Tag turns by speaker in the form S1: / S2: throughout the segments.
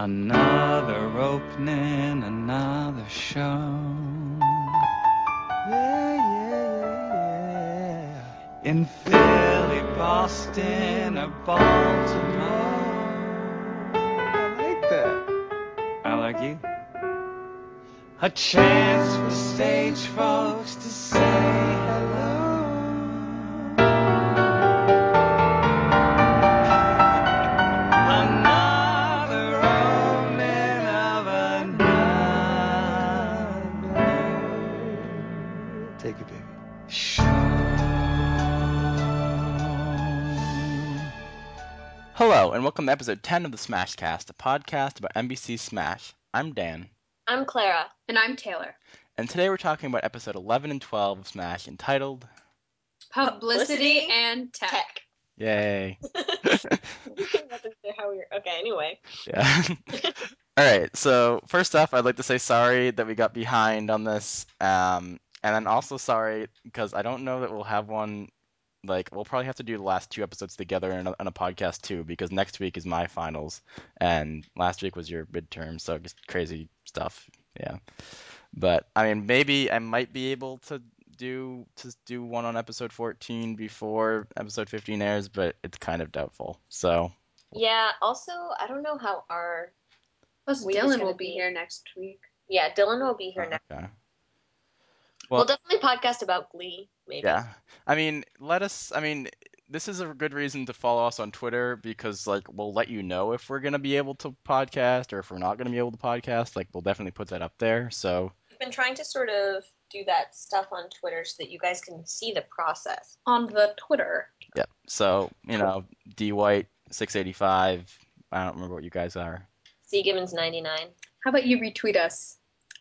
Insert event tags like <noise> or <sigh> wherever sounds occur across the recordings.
S1: Another opening, another show.
S2: Yeah, yeah, yeah, yeah.
S1: In Philly, Boston, or Baltimore.
S2: I like that.
S1: I like you. A chance for stage folks to say hello.
S3: Welcome to episode 10 of the Smashcast, a podcast about NBC Smash. I'm Dan,
S4: I'm Clara.
S5: And I'm Taylor.
S3: and today we're talking about episode 11 and 12 of Smash entitled
S5: Publicity,
S4: Publicity
S5: and tech.
S4: Tech.
S3: Yay. <laughs>
S4: How we were. Okay, anyway.
S3: Yeah. <laughs> Alright, so first off, I'd like to say sorry that we got behind on this. Um, and then also sorry because I don't know that we'll have one. Like, we'll probably have to do the last two episodes together in a, in a podcast too, because next week is my finals, and last week was your midterm, so just crazy stuff. Yeah. But I mean, maybe I might be able to do to do one on episode 14 before episode 15 airs, but it's kind of doubtful. So
S4: Yeah, also, I don't know how our.
S5: Plus, Dylan will be
S4: be-
S5: here next week.
S4: Yeah, Dylan will be here oh, next.
S3: okay.
S4: We'll,
S3: Well-
S4: definitely podcast about Glee, maybe.
S3: Yeah. I mean, let us. I mean, this is a good reason to follow us on Twitter because, like, we'll let you know if we're gonna be able to podcast or if we're not gonna be able to podcast. Like, we'll definitely put that up there. So
S4: We've been trying to sort of do that stuff on Twitter so that you guys can see the process.
S5: On the Twitter.
S3: Yep. So you know, D White six eighty five. I don't remember what you guys are.
S4: C Gibbons 99.
S5: How about you retweet us?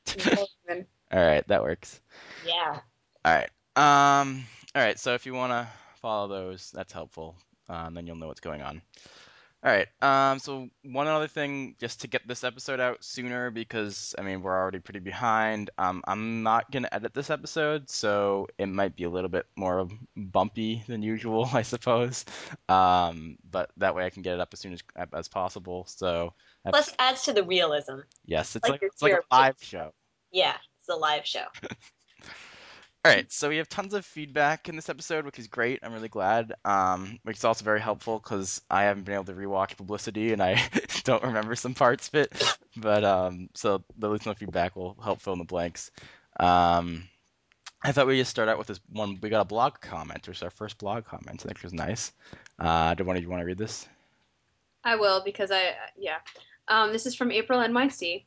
S5: <laughs>
S3: All right, that works.
S4: Yeah.
S3: All right. Um. All right. So if you want to follow those, that's helpful. Um, then you'll know what's going on. All right. Um. So one other thing, just to get this episode out sooner, because I mean we're already pretty behind. Um. I'm not gonna edit this episode, so it might be a little bit more bumpy than usual, <laughs> I suppose. Um. But that way I can get it up as soon as as possible. So
S4: Plus, adds to the realism.
S3: yes, it's
S4: like
S3: like it's like a live show.
S4: Yeah, it's a live show. <laughs>
S3: All right, so we have tons of feedback in this episode, which is great. I'm really glad. Um, which is also very helpful because I haven't been able to rewatch publicity and I <laughs> don't remember some parts of it. But um, so the listener feedback will help fill in the blanks. Um, I thought we'd just start out with this one. We got a blog comment, which is our first blog comment, which was nice. Uh, do you want to read this?
S5: I will because I, yeah. Um, this is from April NYC.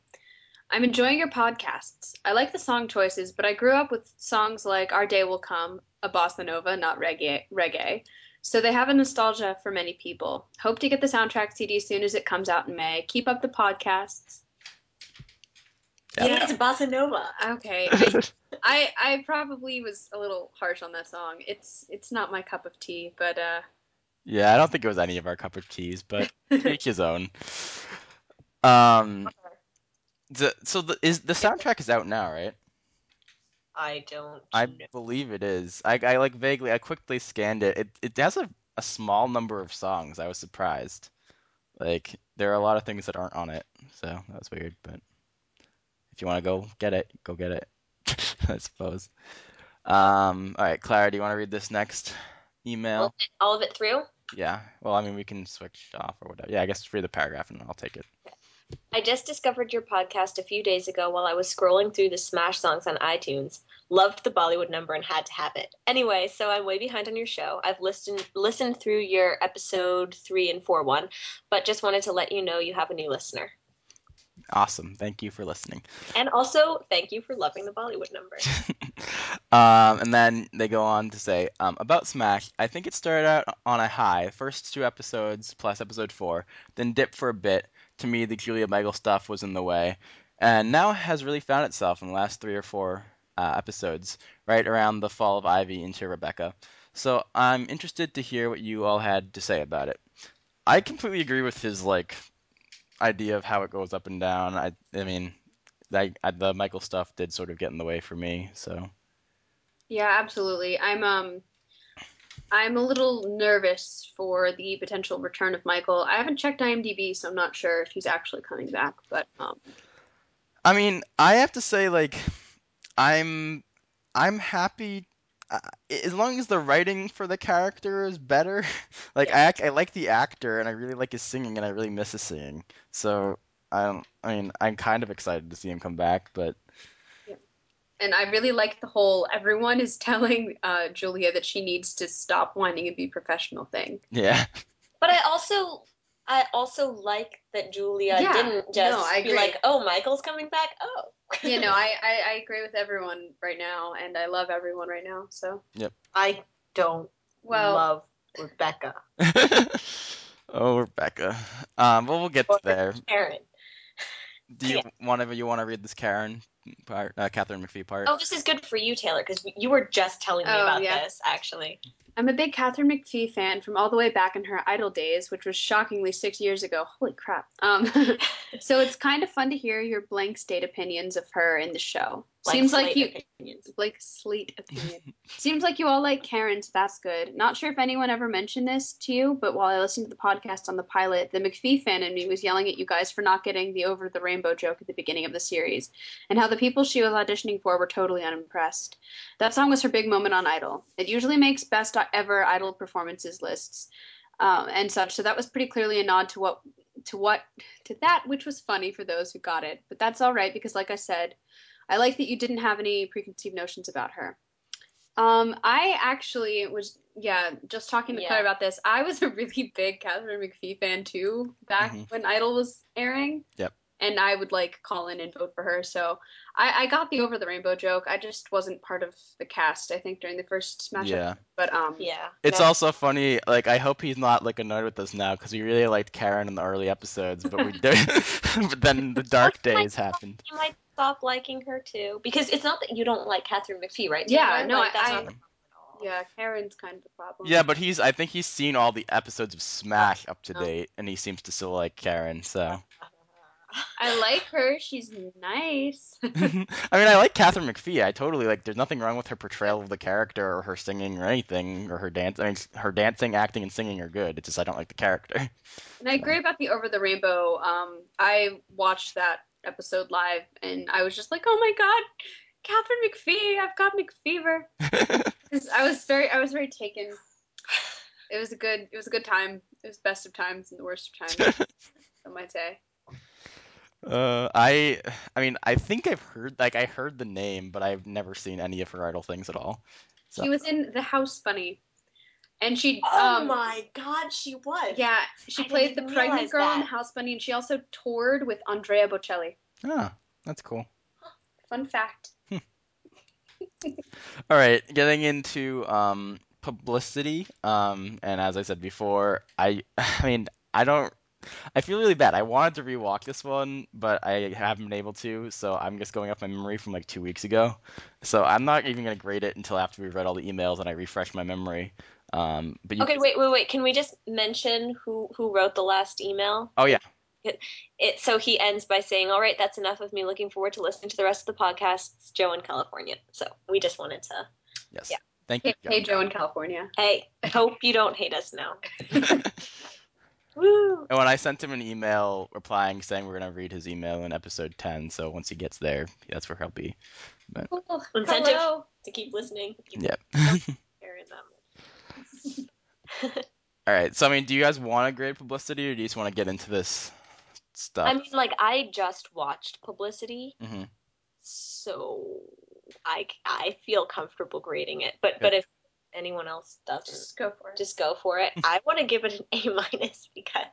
S5: I'm enjoying your podcasts. I like the song choices, but I grew up with songs like Our Day Will Come, a bossa nova, not reggae, reggae. So they have a nostalgia for many people. Hope to get the soundtrack CD as soon as it comes out in May. Keep up the podcasts.
S3: Yeah.
S4: Yeah, it's bossa nova.
S5: Okay. <laughs> I, I I probably was a little harsh on that song. It's it's not my cup of tea, but uh
S3: Yeah, I don't think it was any of our cup of teas, but take his own. Um, the, so the is the soundtrack is out now, right?
S4: I don't
S3: I
S4: know.
S3: believe it is. I, I like vaguely. I quickly scanned it. It it has a, a small number of songs. I was surprised. Like there are a lot of things that aren't on it, so that was weird. But if you want to go get it, go get it. <laughs> I suppose. Um. All right, Clara, do you want to read this next email?
S4: All of it through?
S3: Yeah. Well, I mean, we can switch off or whatever. Yeah, I guess read the paragraph and I'll take it.
S4: I just discovered your podcast a few days ago while I was scrolling through the Smash songs on iTunes. Loved the Bollywood number and had to have it. Anyway, so I'm way behind on your show. I've listened listened through your episode three and four one, but just wanted to let you know you have a new listener.
S3: Awesome. Thank you for listening.
S4: And also, thank you for loving the Bollywood number. <laughs>
S3: um, and then they go on to say um, about Smash. I think it started out on a high, first two episodes plus episode four, then dipped for a bit. To me, the Julia Michael stuff was in the way, and now has really found itself in the last three or four uh, episodes, right around the fall of Ivy into Rebecca. So I'm interested to hear what you all had to say about it. I completely agree with his like idea of how it goes up and down. I I mean, I, I, the Michael stuff did sort of get in the way for me. So
S5: Yeah, absolutely. I'm um I'm a little nervous for the potential return of Michael. I haven't checked IMDb, so I'm not sure if he's actually coming back. But um,
S3: I mean, I have to say, like, I'm I'm happy uh, as long as the writing for the character is better. <laughs> like, I ac- I like the actor and I really like his singing and I really miss his singing. So I don't. I mean, I'm kind of excited to see him come back, but
S5: and I really like the whole everyone is <laughs> telling uh, Julia that she needs to stop whining and be professional thing.
S3: yeah.
S4: But I also I also like that Julia
S5: Yeah,
S4: didn't just
S5: no, I
S4: be like, "Oh, Michael's coming back." Oh. <laughs>
S5: You know, I, <laughs> I, I agree with everyone right now, and I love everyone right now. So, yep,
S4: I don't
S5: well,
S4: love Rebecca
S3: oh, Rebecca. Um, well, we'll get
S4: or
S3: there.
S4: Karen.
S3: Do you want to you want to read this Karen part, uh, Katharine McPhee part?
S4: Oh, this is good for you, Taylor, because you were just telling me
S5: Oh,
S4: about
S5: yeah.
S4: this actually.
S5: I'm a big Katharine McPhee fan from all the way back in her Idol days, which was shockingly six years ago. Holy crap! Um, <laughs> so it's kind of fun to hear your blank state opinions of her in the show. Seems like you
S4: opinions.
S5: like slate opinion. <laughs> Seems like you all like Karen, so that's good. Not sure if anyone ever mentioned this to you, but while I listened to the podcast on the pilot, the McPhee fan in me was yelling at you guys for not getting the over the rainbow joke at the beginning of the series, and how the people she was auditioning for were totally unimpressed. That song was her big moment on Idol. It usually makes best ever Idol performances lists. Um, and such, so that was pretty clearly a nod to what to what to that which was funny for those who got it. But that's all right because, like I said, I like that you didn't have any preconceived notions about her. Um, I actually was, yeah, just talking to
S4: Yeah.
S5: Claire about this. I was a really big Katharine McPhee fan too back
S3: Mhm.
S5: when Idol was airing.
S3: Yep.
S5: And I would like call in and vote for her. So I, I got the over the rainbow joke. I just wasn't part of the cast. I think during the first Smash.
S3: Yeah.
S5: But um,
S4: Yeah.
S3: It's
S4: No.
S3: also funny. Like, I hope he's not like annoyed with us now because we really liked Karen in the early episodes, but we did. <laughs> <laughs> but then the dark days happened.
S4: You might stop liking her too, because it's not that you don't like Katharine McPhee, right?
S5: Yeah,
S4: Taylor?
S5: no,
S4: like, that's
S5: I-
S4: not the problem at all.
S5: yeah, Karen's kind of the problem.
S3: Yeah, but he's. I think he's seen all the episodes of Smash up to
S4: Oh.
S3: date, and he seems to still like Karen. So. <laughs>
S5: I like her. She's nice. <laughs>
S3: I mean, I like Katharine McPhee. I totally like. There's nothing wrong with her portrayal of the character or her singing or anything or her dance. I mean, her dancing, acting, and singing are good. It's just I don't like the character.
S5: And I agree about the Over the Rainbow. Um, I watched that episode live, and I was just like, "Oh my god, Katharine McPhee! I've got McFever." <laughs> I was very, I was very taken. It was a good, it was a good time. It was best of times and the worst of times. <laughs> some might say.
S3: uh, I, I mean, I think I've heard like I heard the name, but I've never seen any of her idol things at all. So-
S5: She was in The House Bunny, and she,
S4: Oh
S5: um,
S4: my God, she was.
S5: yeah, she
S4: I
S5: played the pregnant
S4: realize
S5: girl in The. House Bunny, and she also toured with Andrea Bocelli.
S3: Ah, that's cool.
S5: Fun fact. <laughs>
S3: All right, getting into um, publicity. Um, and as I said before, I, <laughs> I mean, I don't. I feel really bad. I wanted to rewatch this one, but I haven't been able to, so I'm just going off my memory from like two weeks ago. So I'm not even gonna grade it until after we've read all the emails and I refresh my memory. Um, but you
S4: Okay, wait, wait, wait. Can we just mention who who wrote the last email?
S3: Oh yeah,
S4: It so he ends by saying, "All right, that's enough of me. Looking forward to listening to the rest of the podcast." It's Joe in California. So we just wanted to.
S3: yes.
S4: Yeah.
S3: Thank you.
S5: Hey, hey Joe in California.
S4: Hey, I <laughs> hope you don't hate us now. <laughs> Woo!
S3: And when I sent him an email replying saying we're gonna read his email in episode 10, so once he gets there, that's where he'll be.
S5: Oh,
S4: Incentive.
S5: hello.
S4: To keep listening. Keep
S3: Yep. <laughs>
S4: caring that much.
S3: All right. So I mean, do you guys want to grade publicity, or do you just want to get into this stuff?
S4: I mean, like I just watched Publicity,
S3: hmm
S4: so I I feel comfortable grading it. But but if anyone else doesn't,
S5: Just go for it.
S4: just go for it. I <laughs> want to give it an A <laughs> minus because,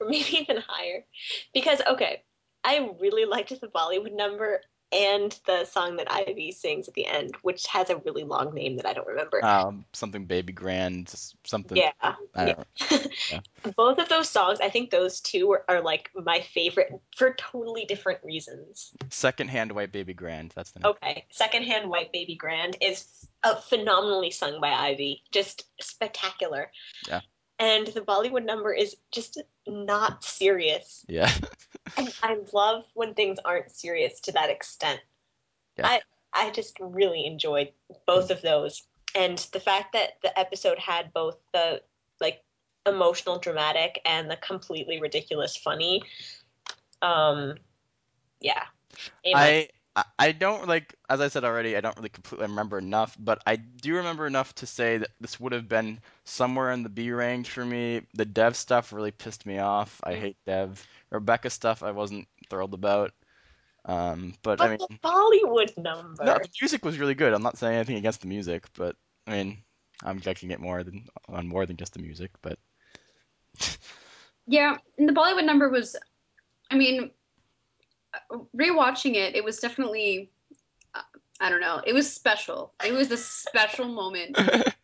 S4: or maybe even higher, because okay, I really liked the Bollywood number and the song that Ivy sings at the end, which has a really long name that I don't remember.
S3: Um, something baby grand, something.
S4: yeah,
S3: I
S4: yeah.
S3: don't Yeah. <laughs>
S4: both of those songs, I think those two are, are like my favorite for totally different reasons.
S3: Secondhand white baby grand. That's the name.
S4: Okay, Secondhand White Baby Grand is uh, phenomenally sung by Ivy, just spectacular.
S3: Yeah.
S4: And the Bollywood number is just not serious.
S3: Yeah. <laughs>
S4: And I love when things aren't serious to that extent.
S3: Yeah.
S4: I I just really enjoyed both of those. and the fact that the episode had both the like emotional dramatic and the completely ridiculous funny um yeah A minus.
S3: I I- I don't like as I said already, I don't really completely remember enough, but I do remember enough to say that this would have been somewhere in the B range for me. The Dev stuff really pissed me off. I hate Dev. Rebecca stuff I wasn't thrilled about. Um, but I mean,
S4: the Bollywood number
S3: no, the music was really good. I'm not saying anything against the music, but I mean, I'm judging it more than on more than just the music, but <laughs>
S5: Yeah, and the Bollywood number was, I mean, rewatching it, it was definitely, uh, I don't know, it was special. It was a special moment. <laughs>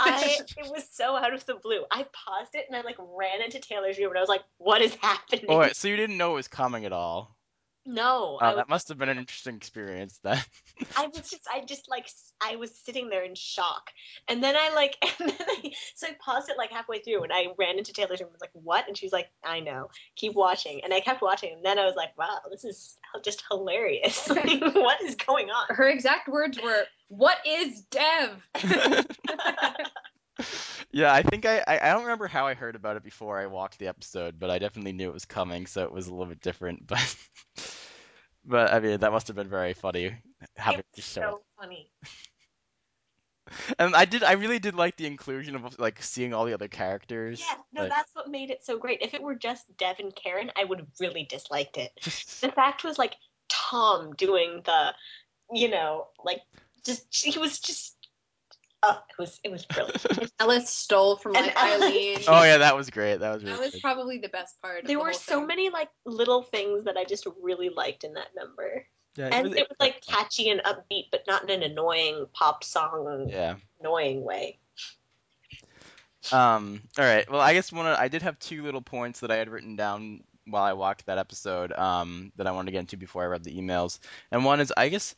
S4: I it was so out of the blue. I paused it and I like ran into Taylor's room and I was like, "What is happening?"
S3: oh, wait, so you didn't know it was coming at all?
S4: No, oh, I
S3: Oh,
S4: was,
S3: that must have been an interesting experience then.
S4: I was just I just like I was sitting there in shock, and then I like <laughs> and then I so I paused it like halfway through and I ran into Taylor's room and was like, "What?" And she was like, "I know, keep watching." And I kept watching, and then I was like, "Wow, this is just hilarious! <laughs> like, <laughs> what is going on?"
S5: Her exact words were, "What is Dev?"
S3: Yeah, I think I, I I don't remember how I heard about it before I watched the episode, but I definitely knew it was coming, so it was a little bit different. But but I mean, that must have been very funny having to show
S4: so funny. <laughs>
S3: And I did I really did like the inclusion of like seeing all the other characters.
S4: Yeah, no,
S3: Like,
S4: that's what made it so great. If it were just Dev and Karen, I would have really disliked it. <laughs> the fact was like Tom doing the, you know, like just he was just. Oh, it was it was brilliant. <laughs>
S5: Ellis stole from like
S4: Ellis-
S5: Eileen. <laughs>
S3: oh yeah, that was great. That was really
S5: That was
S3: good.
S5: probably the best part. Of
S4: there
S5: the
S4: were
S5: whole
S4: so
S5: thing.
S4: many like little things that I just really liked in that number,
S3: Yeah,
S4: and
S3: really-
S4: it was like catchy and upbeat, but not in an annoying pop song
S3: yeah.
S4: annoying way.
S3: Um, all right. Well, I guess one of, I did have two little points that I had written down while I watched that episode um, that I wanted to get into before I read the emails. And one is, I guess,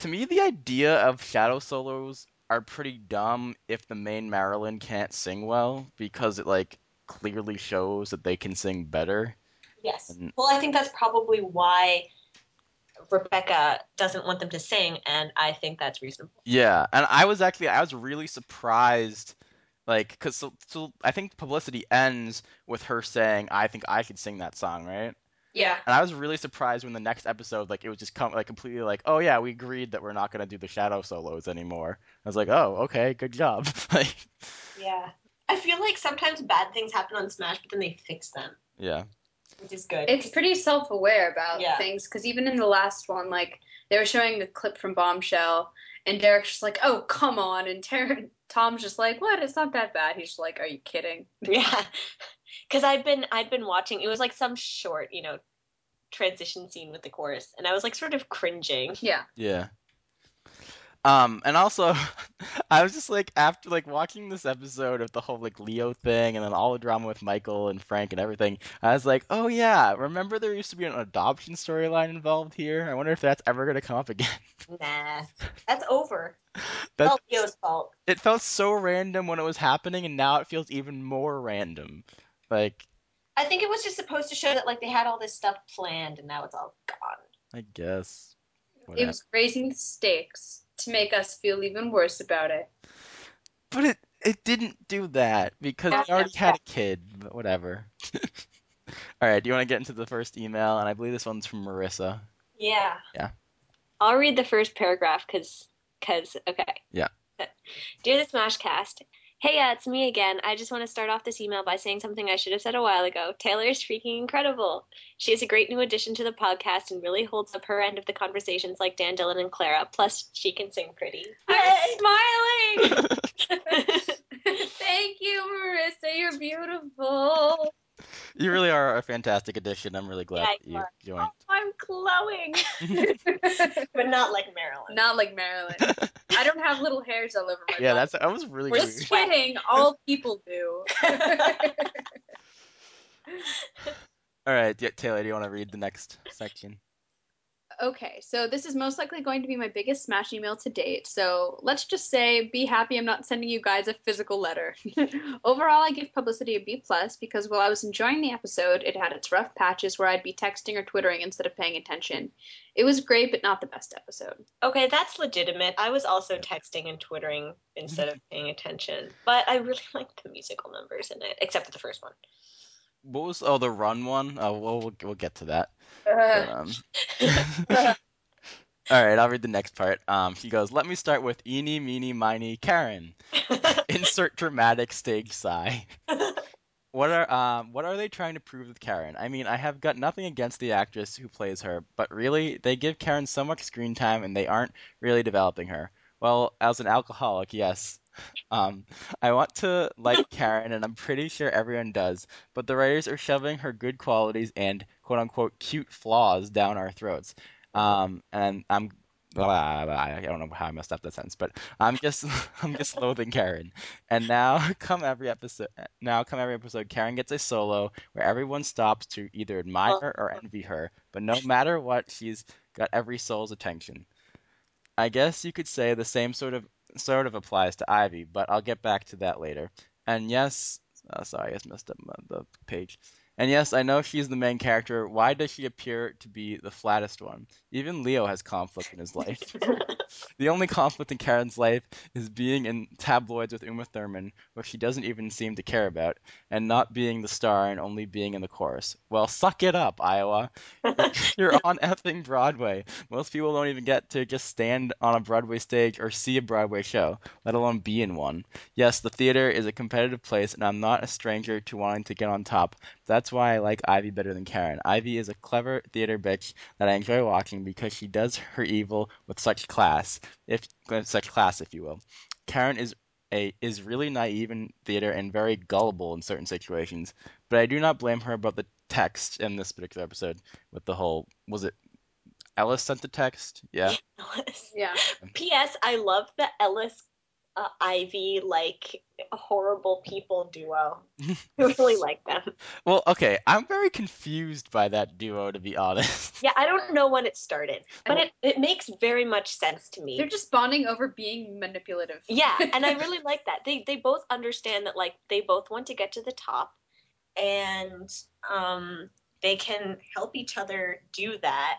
S3: to me, the idea of shadow solos are pretty dumb if the main Marilyn can't sing well because it like clearly shows that they can sing better.
S4: Yes.
S3: And-
S4: Well, I think that's probably why Rebecca doesn't want them to sing, and I think that's reasonable.
S3: Yeah, and I was actually I was really surprised, like, cause so, so I think publicity ends with her saying, "I think I could sing that song," right?
S4: Yeah.
S3: And I was really surprised when the next episode, like, it was just come like completely like, "Oh yeah, we agreed that we're not gonna do the shadow solos anymore." I was like, "Oh, okay, good job." <laughs> like,
S4: Yeah. I feel like sometimes bad things happen on Smash, but then they fix them,
S3: yeah,
S4: which is good.
S5: It's pretty self-aware about
S4: Yeah.
S5: things because even in the last one, like they were showing a clip from Bombshell, and Derek's just like, "Oh, come on," and Ter- <laughs> Tom's just like, "What? It's not that bad." He's just like, "Are you kidding?"
S4: Yeah, because I'd been I'd been watching. It was like some short, you know, transition scene with the chorus, and I was like sort of cringing. <laughs>
S5: Yeah.
S3: yeah. Um, and also, <laughs> I was just like after like watching this episode of the whole like Leo thing and then all the drama with Michael and Frank and everything, I was like, oh yeah, remember there used to be an adoption storyline involved here? I wonder if that's ever gonna come up again. <laughs>
S4: Nah, that's over.
S3: That's
S4: All Leo's fault.
S3: it felt so random when it was happening, and now it feels even more random. Like,
S4: I think it was just supposed to show that like they had all this stuff planned, and now it's all gone.
S3: I guess.
S5: It
S3: Whatever.
S5: was raising the stakes to make us feel even worse about it.
S3: But it it didn't do that because
S4: Yeah,
S3: they already had a kid. But whatever. <laughs> All right, do you want to get into the first email? And I believe this one's from Marissa.
S4: Yeah.
S3: Yeah.
S4: I'll read the first paragraph because, cause, okay.
S3: Yeah.
S4: Dear the Smashcast, hey, uh, it's me again. I just want to start off this email by saying something I should have said a while ago. Taylor is freaking incredible. She is a great new addition to the podcast and really holds up her end of the conversations like Dan Dylan and Clara. Plus, she can sing pretty.
S5: I'm smiling. <laughs> <laughs> Thank you, Marissa. You're beautiful.
S3: You really are a fantastic addition. I'm really glad
S4: Yeah, you
S3: you
S4: are.
S3: joined.
S4: Oh, I'm glowing. <laughs> <laughs> but not like Marilyn.
S5: Not like Marilyn. <laughs> I don't have little hairs all over my
S3: yeah,
S5: body.
S3: that's that was really
S4: We're
S3: weird.
S5: Just kidding. All people do.
S3: All right, yeah, Taylor, do you want to read the next section?
S5: Okay, so this is most likely going to be my biggest Smash email to date. So let's just say, be happy I'm not sending you guys a physical letter. <laughs> Overall, I give publicity a B plus because while I was enjoying the episode, it had its rough patches where I'd be texting or twittering instead of paying attention. It was great, but not the best episode.
S4: Okay, that's legitimate. I was also texting and twittering instead of paying attention, but I really <laughs> liked the musical numbers in it, except for the first one.
S3: What was oh the run one? Oh, well, we'll we'll get to that. But, um, <laughs> <laughs> all right, I'll read the next part. Um, he goes, "Let me start with eeny, meeny, miny, Karen." <laughs> Insert dramatic stage sigh. What are um what are they trying to prove with Karen? I mean, I have got nothing against the actress who plays her, but really, they give Karen so much screen time and they aren't really developing her. Well, as an alcoholic, yes. Um, I want to like Karen, and I'm pretty sure everyone does, but the writers are shoving her good qualities and quote unquote cute flaws down our throats. Um, and I'm blah, blah, I don't know how I messed up that sentence, but I'm just <laughs> I'm just loathing Karen. And now <laughs> come every episode now come every episode Karen gets a solo where everyone stops to either admire or envy her, but no matter what, she's got every soul's attention. I guess you could say the same sort of sort of applies to Ivy, but I'll get back to that later. And yes, uh, sorry, I just messed up the page. And yes, I know she's the main character. Why does she appear to be the flattest one? Even Leo has conflict in his life. <laughs> The only conflict in Karen's life is being in tabloids with Uma Thurman, which she doesn't even seem to care about, and not being the star and only being in the chorus. Well, suck it up, Iowa. <laughs> You're on effing Broadway. Most people don't even get to just stand on a Broadway stage or see a Broadway show, let alone be in one. Yes, the theater is a competitive place, and I'm not a stranger to wanting to get on top. That's why I like Ivy better than Karen. Ivy is a clever theater bitch that I enjoy watching because she does her evil with such class, if with such class, if you will. Karen is a is really naive in theater and very gullible in certain situations, but I do not blame her about the text in this particular episode with the whole was it Ellis sent the text? Yeah. <laughs> Ellis.
S5: Yeah.
S4: P.S. I love the Ellis uh, Ivy like horrible people duo. <laughs> I really like them.
S3: Well, okay, I'm very confused by that duo to be honest.
S4: Yeah, I don't know when it started, but it, it makes very much sense to me.
S5: They're just bonding over being manipulative.
S4: Yeah, and I <laughs> really like that. They they both understand that like they both want to get to the top and um they can help each other do that.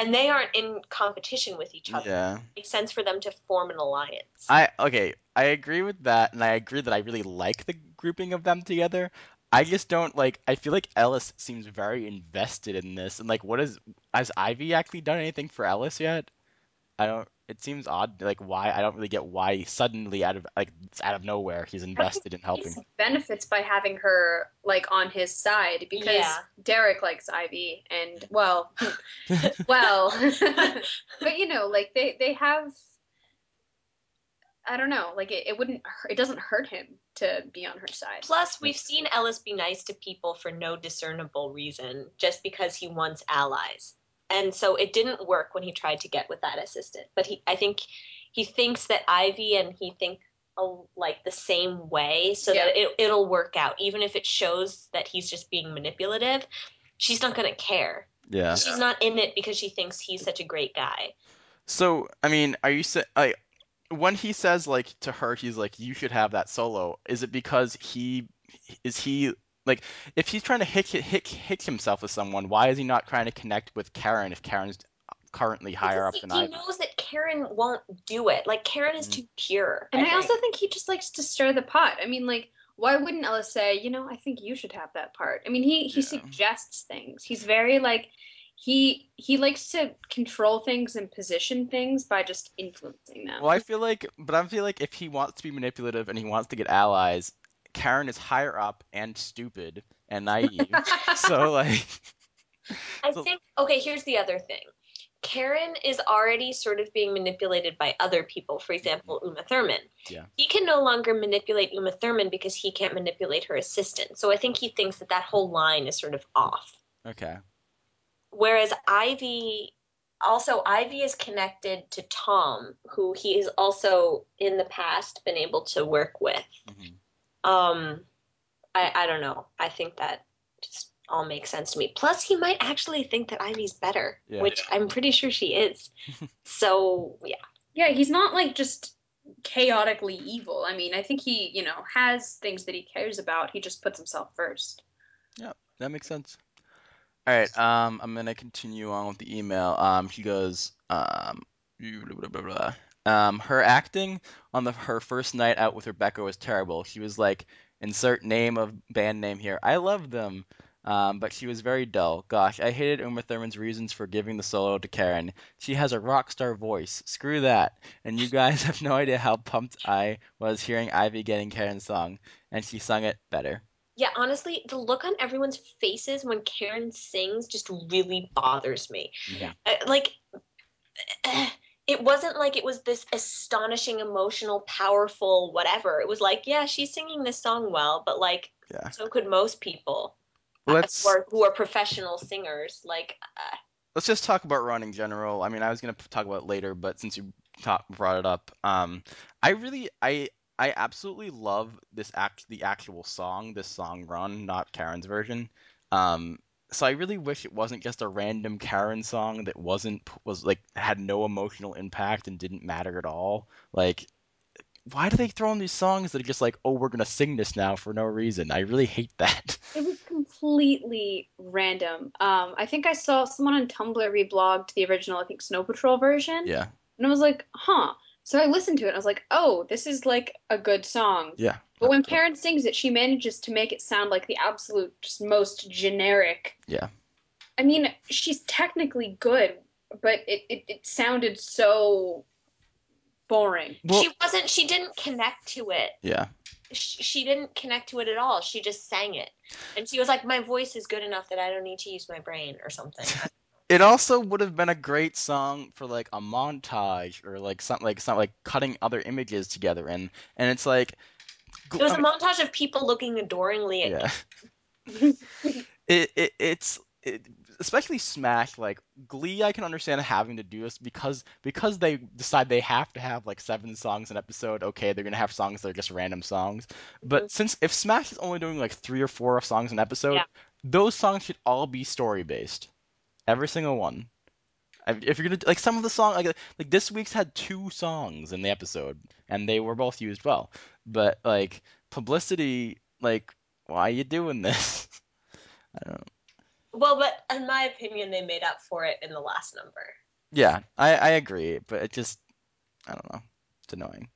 S4: And they aren't in competition with each other.
S3: Yeah.
S4: It makes sense for them to form an alliance.
S3: I okay, I agree with that, and I agree that I really like the grouping of them together. I just don't like. I feel like Ellis seems very invested in this, and like, what is has Ivy actually done anything for Ellis yet? I don't. It seems odd. Like, why? I don't really get why suddenly out of like it's out of nowhere he's invested in helping.
S5: He benefits by having her like on his side because
S4: Yeah.
S5: Derek likes Ivy and well <laughs> well <laughs> <laughs> but you know like they they have I don't know like it, it wouldn't it doesn't hurt him to be on her side.
S4: Plus, we've seen Ellis be nice to people for no discernible reason, just because he wants allies. And so it didn't work when he tried to get with that assistant. But he, I think, he thinks that Ivy and he think uh, like the same way, so
S5: Yeah.
S4: that it, it'll work out, even if it shows that he's just being manipulative. She's not gonna care.
S3: Yeah.
S4: She's not in it because she thinks he's such a great guy.
S3: So, I mean, are you sa- like when he says like to her, he's like, "You should have that solo." Is it because he is he like if he's trying to hick hick hick himself with someone, why is he not trying to connect with Karen if Karen's currently higher up
S4: Because
S3: than
S4: he, he
S3: Ivy?
S4: knows that Karen won't do it. Like Karen is
S3: Mm.
S4: too pure.
S5: And I
S4: think.
S5: also think he just likes to stir the pot. I mean, like, why wouldn't Ellis say, you know, I think you should have that part? I mean, he he
S3: Yeah.
S5: suggests things. He's very like he he likes to control things and position things by just influencing them.
S3: Well, I feel like, but I feel like if he wants to be manipulative and he wants to get allies, Karen is higher up and stupid and naive. <laughs> so like,
S4: I
S3: So-
S4: think okay, here's the other thing. Karen is already sort of being manipulated by other people, for example, Uma Thurman.
S3: Yeah.
S4: He can no longer manipulate Uma Thurman because he can't manipulate her assistant. So I think he thinks that that whole line is sort of off.
S3: okay,
S4: Whereas Ivy also Ivy is connected to Tom, who he has also in the past been able to work with.
S3: mhm.
S4: Um I I don't know. I think that just all makes sense to me. Plus, he might actually think that Ivy's better,
S3: Yeah.
S4: which I'm pretty sure she is. <laughs> so yeah,
S5: Yeah, he's not like just chaotically evil. I mean, I think he, you know, has things that he cares about. He just puts himself first.
S3: Yeah, That makes sense. All right, um, I'm gonna continue on with the email. Um, he goes, um, blah, blah, blah, blah. Um, her acting on the her first night out with Rebecca was terrible. She was like, insert name of band name here. I love them, um, but she was very dull. Gosh, I hated Uma Thurman's reasons for giving the solo to Karen. She has a rock star voice. Screw that. And you guys <laughs> have no idea how pumped I was hearing Ivy getting Karen's song, and she sung it better.
S4: yeah. Honestly, the look on everyone's faces when Karen sings just really bothers me.
S3: Yeah.
S4: Uh, like, <clears throat> it wasn't like it was this astonishing, emotional, powerful, whatever. It was like, yeah, she's singing this song well, but like,
S3: Yeah.
S4: so could most people. uh,
S3: Let's-
S4: who, are, who are professional singers. Like, uh,
S3: let's just talk about run in general. I mean, I was gonna talk about it later, but since you ta brought it up, um, I really, I, I absolutely love this act, the actual song, this song run, not Karen's version. Um, so I really wish it wasn't just a random Karen song that wasn't was like had no emotional impact and didn't matter at all. Like, why do they throw in these songs that are just like, oh, we're gonna sing this now for no reason? I really hate that. <laughs>
S5: It was completely random. Um, I think I saw someone on Tumblr reblogged the original, I think, Snow Patrol version.
S3: Yeah,
S5: And I was like, huh. So I listened to it and I was like, oh, this is like a good song.
S3: yeah.
S5: But when Karen sings it, she manages to make it sound like the absolute just most generic.
S3: Yeah.
S5: I mean, she's technically good, but it, it, it sounded so boring.
S3: Well,
S4: she wasn't, she didn't connect to it.
S3: yeah.
S4: She, she didn't connect to it at all. She just sang it. And she was like, my voice is good enough that I don't need to use my brain or something.
S3: It also would have been a great song for like a montage or like something like something like cutting other images together and and it's like
S4: It was
S3: I
S4: a
S3: mean,
S4: montage of people looking adoringly at
S3: yeah. <laughs> it, it it's it, especially Smash like Glee I can understand having to do this because because they decide they have to have like seven songs an episode okay they're gonna have songs that are just random songs but
S4: Mhm.
S3: since if Smash is only doing like three or four songs an episode
S4: Yeah.
S3: those songs should all be story based every single one if you're gonna like some of the song like like this week's had two songs in the episode and they were both used well but like publicity like why are you doing this <laughs> I don't know.
S4: Well, but in my opinion, they made up for it in the last number.
S3: Yeah, I, I agree, but it just I don't know. It's annoying.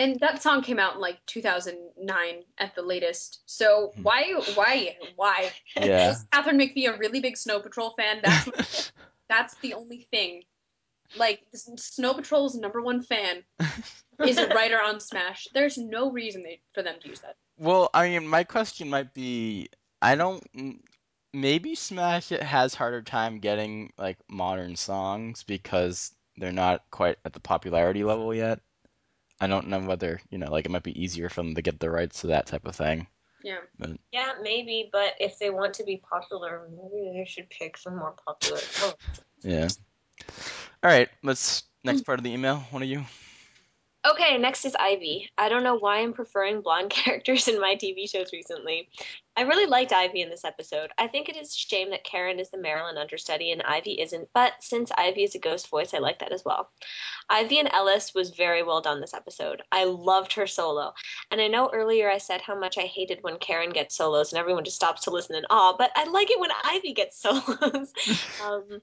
S5: And that song came out in like 2009 at the latest. So
S3: Hmm.
S5: why, why, why? <laughs>
S3: Yeah.
S5: Is Katharine McPhee a really big Snow Patrol fan? That's <laughs> that's the only thing. Like Snow Patrol's number one fan is a writer on Smash. There's no reason they, for them to use that.
S3: well, I mean, my question might be I don't maybe Smash it has harder time getting like modern songs because they're not quite at the popularity level yet. I don't know whether, you know, like it might be easier for them to get the rights to that type of thing.
S5: Yeah.
S4: Yeah, maybe, but if they want to be popular, maybe they should pick some more popular. <laughs>
S3: Yeah. All right, let's next part of the email. One of you.
S4: Okay, next is Ivy. I don't know why I'm preferring blonde <laughs> characters in my TV shows recently. I really liked Ivy in this episode. I think it is a shame that Karen is the Marilyn understudy and Ivy isn't, but since Ivy is a ghost voice, I like that as well. Ivy and Ellis was very well done this episode. I loved her solo. And I know earlier I said how much I hated when Karen gets solos and everyone just stops to listen in awe, but I like it when Ivy gets <laughs> solos. <laughs> um,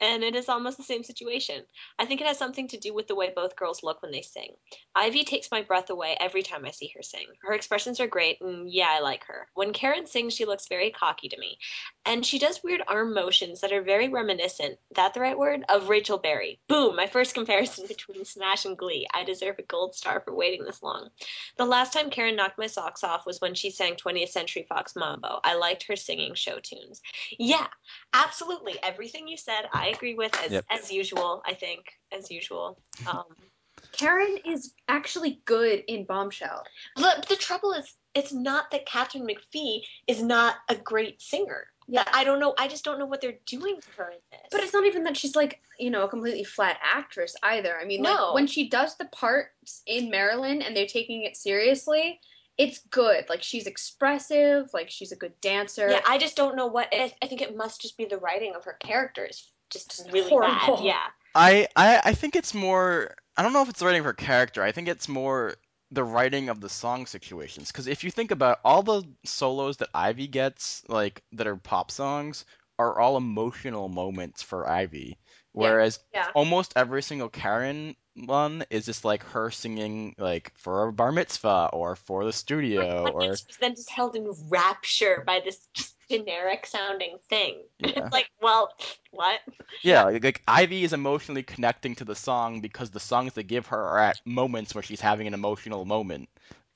S4: and it is almost the same situation. I think it has something to do with the way both girls look when they sing. Ivy takes my breath away every time I see her sing. Her expressions are great, and yeah, I like her. When Karen sings, she looks very cocky to me. And she does weird arm motions that are very reminiscent, that the right word, of Rachel Berry. Boom, my first comparison <laughs> between Smash and Glee. I deserve a gold star for waiting this long. The last time Karen knocked my socks off was when she sang 20th Century Fox Mambo. I liked her singing show tunes. Yeah, absolutely. Everything you said, I agree with as,
S3: Yep.
S4: as usual, I think, as usual. Um, <laughs>
S5: Karen is actually good in Bombshell.
S4: But the trouble is, it's not that Katharine McPhee is not a great singer.
S5: Yeah.
S4: I don't know. I just don't know what they're doing to her in this.
S5: But it's not even that she's like, you know, a completely flat actress either. I mean,
S4: No.
S5: like when she does the parts in Marilyn and they're taking it seriously, it's good. Like she's expressive, like she's a good dancer.
S4: Yeah, I just don't know what. I, I think it must just be the writing of her characters, just really
S5: Horrible.
S4: bad. Yeah.
S3: I, I I think it's more. I don't know if it's the writing of her character. I think it's more the writing of the song situations. Because if you think about all the solos that Ivy gets, like that are pop songs, are all emotional moments for Ivy. Whereas
S4: Yeah.
S3: almost every single Karen one is just like her singing like for a bar mitzvah or for the studio or
S4: she's then just held in rapture by this just generic sounding thing. <laughs>
S3: Yeah.
S4: It's like, well, what?
S3: yeah like, like Ivy is emotionally connecting to the song because the songs they give her are at moments where she's having an emotional moment.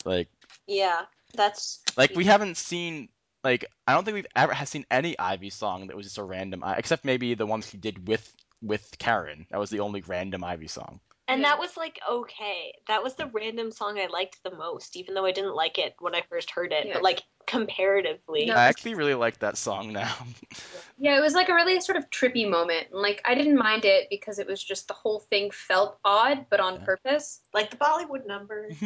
S3: Like
S4: Yeah, that's
S3: like we haven't seen like I don't think we've ever have seen any Ivy song that was just a random uh, except maybe the ones she did with with Karen. That was the only random Ivy song.
S4: And
S5: Yeah.
S4: that was like okay. That was the random song I liked the most, even though I didn't like it when I first heard it.
S5: Yeah.
S4: But like comparatively,
S5: No.
S3: I actually really like that song now.
S5: Yeah, it was like a really sort of trippy moment. And like I didn't mind it because it was just the whole thing felt odd, but on
S3: Yeah.
S5: purpose.
S4: like the Bollywood number. <laughs>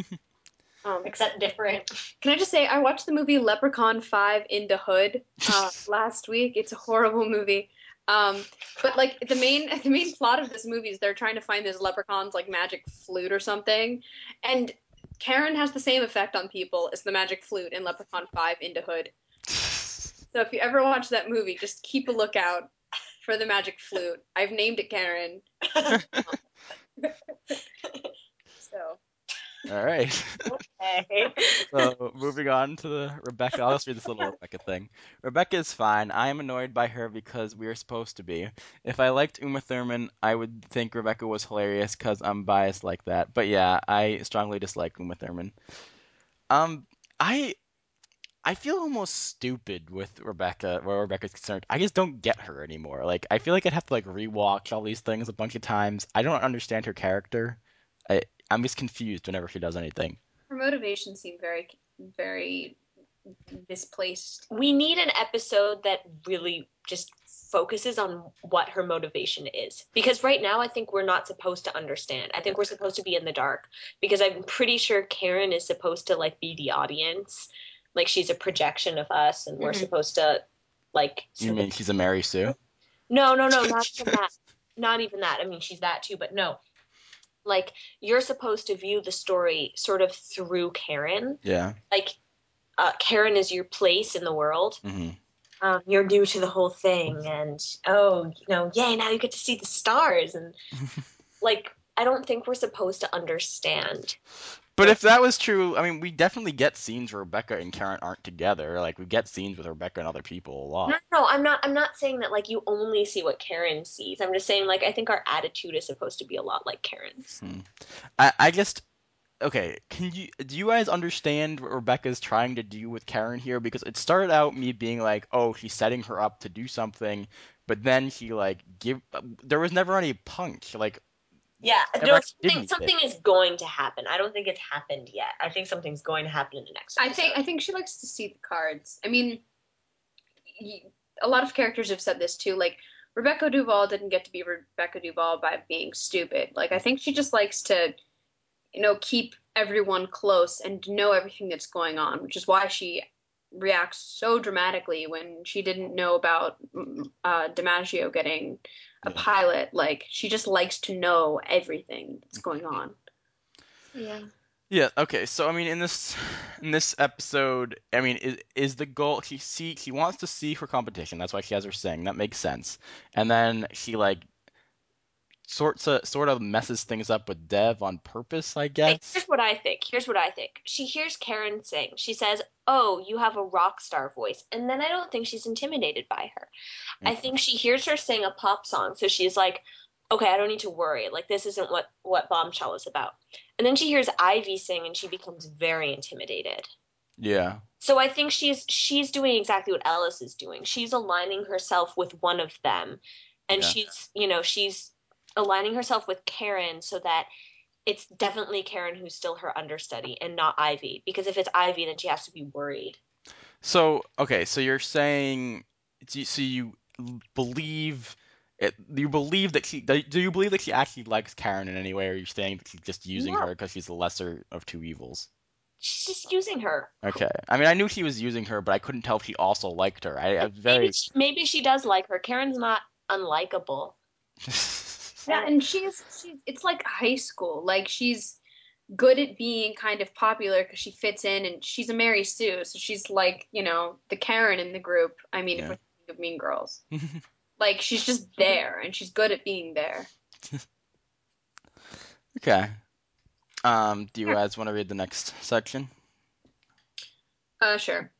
S5: Um,
S4: except different. <laughs>
S5: can I just say I watched the movie Leprechaun 5 in the Hood uh, <laughs> last week. It's a horrible movie. Um, but like the main <laughs> the main plot of this movie is they're trying to find this leprechaun's like magic flute or something. And Karen has the same effect on people as the magic flute in Leprechaun 5 in the Hood. <laughs> So if you ever watch that movie, just keep a lookout for the magic flute. I've named it Karen. <laughs> So
S3: All right.
S4: Okay. <laughs>
S3: So moving on to the Rebecca. I'll just read this little Rebecca thing. Rebecca is fine. I am annoyed by her because we are supposed to be. If I liked Uma Thurman, I would think Rebecca was hilarious because I'm biased like that. But yeah, I strongly dislike Uma Thurman. Um, I I feel almost stupid with Rebecca where Rebecca's concerned. I just don't get her anymore. Like I feel like I'd have to like rewatch all these things a bunch of times. I don't understand her character. I I'm just confused whenever she does anything.
S5: her motivation seemed very, very misplaced.
S4: we need an episode that really just focuses on what her motivation is because right now i think we're not supposed to understand i think we're supposed to be in the dark because i'm pretty sure karen is supposed to like be the audience like she's a projection of us and we're
S5: Mhm.
S4: supposed to like
S3: You mean she's a Mary Sue?
S4: no no no not even that not even that i mean she's that too but no like you're supposed to view the story sort of through karen.
S3: Yeah.
S4: like uh, karen is your place in the world.
S3: Hmm
S4: um, you're new to the whole thing and oh you know yay now you get to see the stars and <laughs> like i don't think we're supposed to understand
S3: But if that was true, I mean, we definitely get scenes where Rebecca and Karen aren't together. Like we get scenes with Rebecca and other people a lot.
S4: no no i'm not i'm not saying that like you only see what karen sees i'm just saying like i think our attitude is supposed to be a lot like karen's hmm.
S3: I, I just okay. Can you do you guys understand what Rebecca's trying to do with Karen here? Because it started out me being like, oh, she's setting her up to do something, but then she like give. Uh, there was never any punch. Like
S4: yeah
S3: Never
S4: no,
S3: actually did
S4: something, something is going to happen i don't think it's happened yet i think something's going to happen in the next
S5: I
S4: episode.
S5: think I think she likes to see the cards. I mean, y- a lot of characters have said this too. Like Rebecca Duvall didn't get to be Rebecca Duvall by being stupid. Like I think she just likes to, you know, keep everyone close and know everything that's going on, which is why she reacts so dramatically when she didn't know about mm, uh, DiMaggio getting a
S3: Yeah.
S5: pilot. Like she just likes to know everything that's going on.
S4: yeah
S3: Yeah. Okay. So I mean, in this in this episode, I mean, is is the goal? She see she wants to see her competition. That's why she has her sing. That makes sense. And then she like sorts of sort of messes things up with Dev on purpose, I guess.
S4: here's what I think. Here's what I think. She hears Karen sing. She says, "Oh, you have a rock star voice," and then I don't think she's intimidated by her. I think she hears her sing a pop song, so she's like, "Okay, I don't need to worry. Like this isn't what what Bombshell is about." And then she hears Ivy sing, and she becomes very intimidated.
S3: Yeah.
S4: So I think she's she's doing exactly what Ellis is doing. She's aligning herself with one of them, and
S3: Yeah.
S4: she's you know she's aligning herself with Karen so that it's definitely Karen who's still her understudy and not Ivy. Because if it's Ivy, then she has to be worried.
S3: So okay, so you're saying, so you believe it? You believe that she? Do you believe that she actually likes Karen in any way, or are you saying that she's just using
S4: No.
S3: her because she's the lesser of two evils?
S4: she's just using her.
S3: Okay. I mean, I knew she was using her, but I couldn't tell if she also liked her. I, I very.
S4: Maybe she, maybe she does like her. Karen's not unlikable. <laughs>
S5: Yeah, and she's she's it's like high school. Like she's good at being kind of popular because she fits in, and she's a Mary Sue, so she's like you know the Karen in the group. I mean,
S3: Yeah.
S5: if we're thinking of Mean Girls, <laughs> like she's just there, and she's good at being there. <laughs>
S3: okay. Um, do you guys want to read the next section?
S5: Uh, sure.